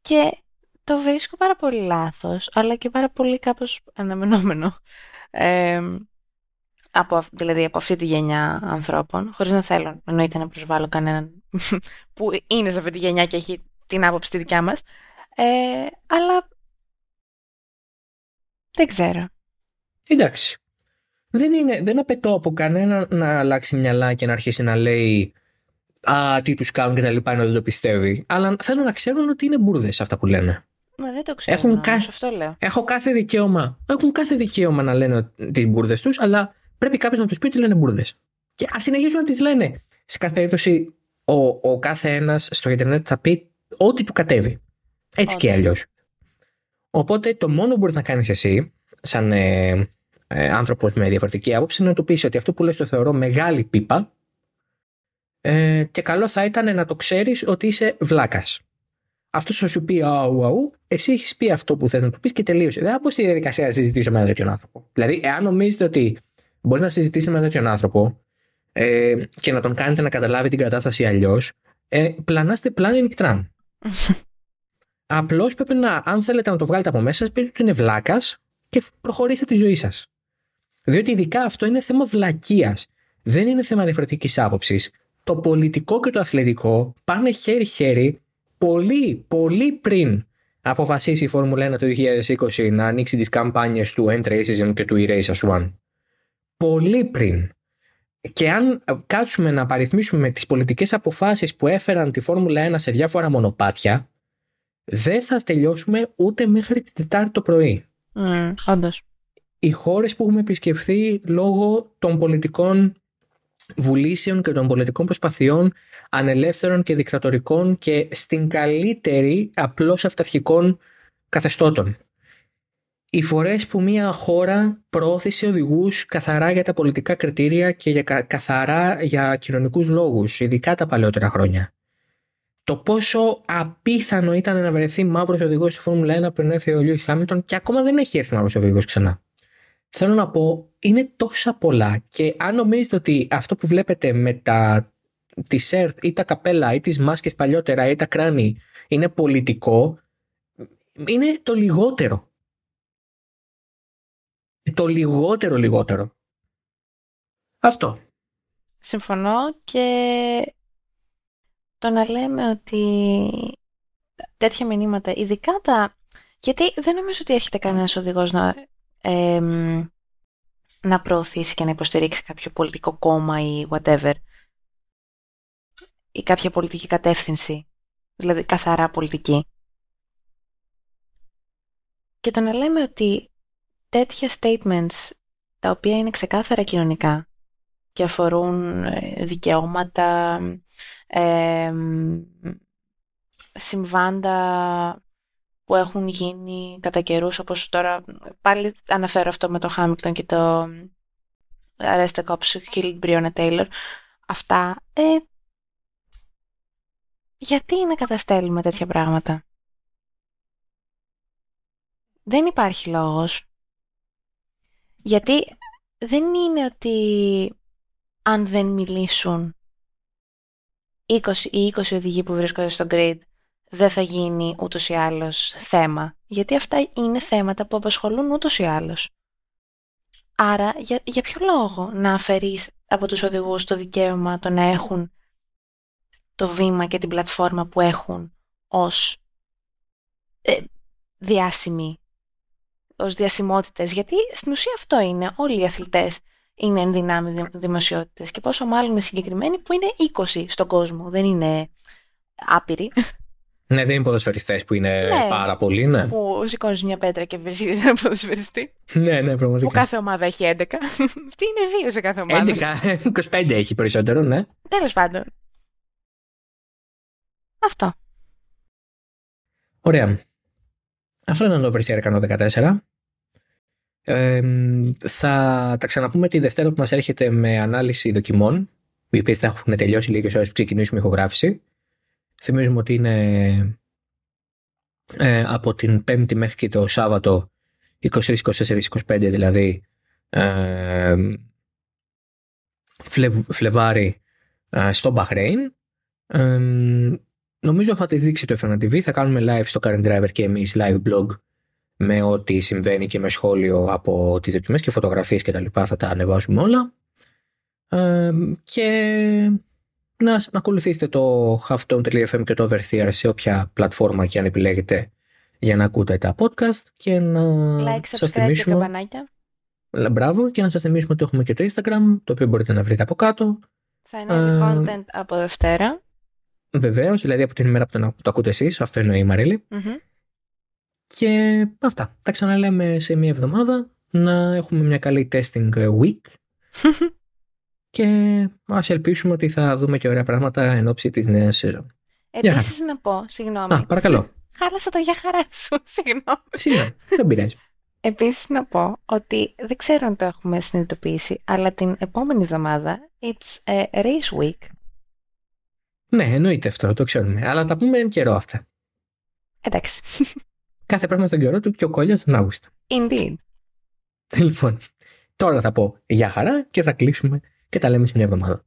Και το βρίσκω πάρα πολύ λάθος, αλλά και πάρα πολύ κάπως αναμενόμενο. από, δηλαδή από αυτή τη γενιά ανθρώπων, χωρίς να θέλω εννοείται να προσβάλλω κανέναν που είναι σε αυτή τη γενιά και έχει την άποψη τη δικιά μας. Ε, αλλά δεν ξέρω. Εντάξει. Δεν, είναι, δεν απαιτώ από κανένα να αλλάξει μυαλά και να αρχίσει να λέει Α, τι τους κάνουν και τα λοιπά, ενώ δεν το πιστεύει. Αλλά θέλω να ξέρουν ότι είναι μπουρδες αυτά που λένε. Μα δεν το ξέρω. Έχουν κα... αυτό λέω. Έχω κάθε δικαίωμα. Έχουν κάθε δικαίωμα να λένε τι μπουρδες τους, αλλά πρέπει κάποιος να τους πει ότι λένε μπουρδες. Και ας συνεχίσουν να τις λένε. Σε κάθε περίπτωση, ο, ο κάθε ένας στο Ιντερνετ θα πει ό,τι του κατέβει. Έτσι και αλλιώς. Οπότε το μόνο που μπορείς να κάνεις εσύ, σαν ε, ε, άνθρωπος με διαφορετική άποψη, είναι να του πεις ότι αυτό που λες το θεωρώ μεγάλη πίπα ε, και καλό θα ήταν να το ξέρεις ότι είσαι βλάκας. Αυτό θα σου πει αου, αου, εσύ έχεις πει αυτό που θες να του πεις και τελείωσε. Δεν θα πω στη διαδικασία να συζητήσω με έναν τέτοιον άνθρωπο. Δηλαδή, εάν νομίζετε ότι μπορεί να συζητήσει με έναν τέτοιον άνθρωπο ε, και να τον κάνετε να καταλάβει την κατάσταση αλλιώς, ε, πλανάστε πλάνη νικτράν. Απλώς πρέπει να, αν θέλετε να το βγάλετε από μέσα, πείτε ότι είναι βλάκας και προχωρήστε τη ζωή σας. Διότι ειδικά αυτό είναι θέμα βλακείας. Δεν είναι θέμα διαφορετικής άποψης. Το πολιτικό και το αθλητικό πάνε χέρι-χέρι πολύ, πολύ πριν αποφασίσει η Φόρμουλα 1 το 2020 να ανοίξει τις καμπάνιες του End Racism και του Erase Us One. Πολύ πριν. Και αν κάτσουμε να παριθμίσουμε τις πολιτικές αποφάσεις που έφεραν τη Φόρμουλα 1 σε διάφορα μονοπάτια, δεν θα τελειώσουμε ούτε μέχρι την Τετάρτη το πρωί. Mm, Οι χώρες που έχουμε επισκεφθεί λόγω των πολιτικών βουλήσεων και των πολιτικών προσπαθειών ανελεύθερων και δικτατορικών και στην καλύτερη απλώς αυταρχικών καθεστώτων. Οι φορές που μια χώρα προώθησε οδηγούς καθαρά για τα πολιτικά κριτήρια και για καθαρά για κοινωνικούς λόγους, ειδικά τα παλαιότερα χρόνια το πόσο απίθανο ήταν να βρεθεί μαύρος οδηγός στη Φόρμουλα 1 πριν έρθει ο Λιούι Χάμιλτον και ακόμα δεν έχει έρθει μαύρος οδηγός ξανά. Θέλω να πω, είναι τόσα πολλά και αν νομίζετε ότι αυτό που βλέπετε με τα τη σερτ ή τα καπέλα ή τις μάσκες παλιότερα ή τα κράνη είναι πολιτικό, είναι το λιγότερο. Το λιγότερο λιγότερο. Αυτό. Συμφωνώ και το να λέμε ότι τέτοια μηνύματα, ειδικά τα... Γιατί δεν νομίζω ότι έρχεται κανένας οδηγός να, να προωθήσει και να υποστηρίξει κάποιο πολιτικό κόμμα ή whatever ή κάποια πολιτική κατεύθυνση, δηλαδή καθαρά πολιτική. Και το να λέμε ότι τέτοια statements τα οποία είναι ξεκάθαρα κοινωνικά και αφορούν ε, δικαιώματα, ε, συμβάντα που έχουν γίνει κατά καιρούς, όπως τώρα πάλι αναφέρω αυτό με το Χάμιλτον και το Arrest the Cops Killed Breonna Taylor. Αυτά ε, γιατί να καταστέλουμε τέτοια πράγματα; Δεν υπάρχει λόγος. Γιατί δεν είναι ότι αν δεν μιλήσουν 20 ή 20 οδηγοί που βρίσκονται στο grid δεν θα γίνει ούτως ή άλλως θέμα. Γιατί αυτά είναι θέματα που απασχολούν ούτως ή άλλως. Άρα για, για ποιο λόγο να αφαιρείς από τους οδηγούς το δικαίωμα το να έχουν το βήμα και την πλατφόρμα που έχουν ως ε, διάσημοι, ως διασημότητες. Γιατί στην ουσία αυτό είναι. Όλοι οι αθλητές είναι ενδυνάμει δημοσιότητες και πόσο μάλλον είναι συγκεκριμένοι που είναι 20 στον κόσμο, δεν είναι άπειροι. Ναι, δεν είναι ποδοσφαιριστές που είναι ναι, πάρα πολλοί, ναι. Που σηκώνεις μια πέτρα και βρίσκει ένα ποδοσφαιριστή. ναι, ναι, πραγματικά. Που κάθε ομάδα έχει 11. Τι είναι δύο σε κάθε ομάδα. 11, 25 έχει περισσότερο, ναι. Τέλος πάντων. Αυτό. Ωραία. Αυτό ήταν το Βρυσιάρικανο 14. Ε, θα τα ξαναπούμε τη Δευτέρα που μας έρχεται με ανάλυση δοκιμών, οι οποίες θα έχουν τελειώσει λίγες ώρες που ξεκινήσουμε ηχογράφηση. Θυμίζουμε ότι είναι ε, από την Πέμπτη μέχρι και το Σάββατο 23, 24, 25 δηλαδή ε, Φλεβάρι ε, στο Μπαχρέιν. Ε, Νομίζω θα τη δείξει το F1 TV. Θα κάνουμε live στο Current Driver και εμείς live blog με ό,τι συμβαίνει και με σχόλιο από τις δοκιμές και φωτογραφίες και τα λοιπά θα τα ανεβάσουμε όλα. Ε, και να, να ακολουθήσετε το halftone.fm και το Oversteer σε όποια πλατφόρμα και αν επιλέγετε για να ακούτε τα podcast και να like, σας θυμίσουμε και Μπράβο και να σας θυμίσουμε ότι έχουμε και το Instagram το οποίο μπορείτε να βρείτε από κάτω. Θα είναι uh, content από Δευτέρα. Βεβαίως, δηλαδή από την ημέρα που το, το ακούτε εσείς, αυτό εννοεί η μαριλη Και αυτά. Τα ξαναλέμε σε μία εβδομάδα. Να έχουμε μια καλή testing week. και ας ελπίσουμε ότι θα δούμε και ωραία πράγματα εν ώψη της νέας σεζόν. Επίσης να πω, συγγνώμη. Α, παρακαλώ. Χάλασα το για χαρά σου, συγγνώμη. Συγγνώμη, δεν πειράζει. Επίσης να πω ότι δεν ξέρω αν το έχουμε συνειδητοποιήσει, αλλά την επόμενη εβδομάδα it's a race week. Ναι, εννοείται αυτό, το ξέρουμε. Αλλά τα πούμε εν καιρό αυτά. Εντάξει. Κάθε πράγμα στον καιρό του και ο κόλλιος τον Αύγουστο. Indeed. Λοιπόν, τώρα θα πω για χαρά και θα κλείσουμε και τα λέμε σε μια εβδομάδα.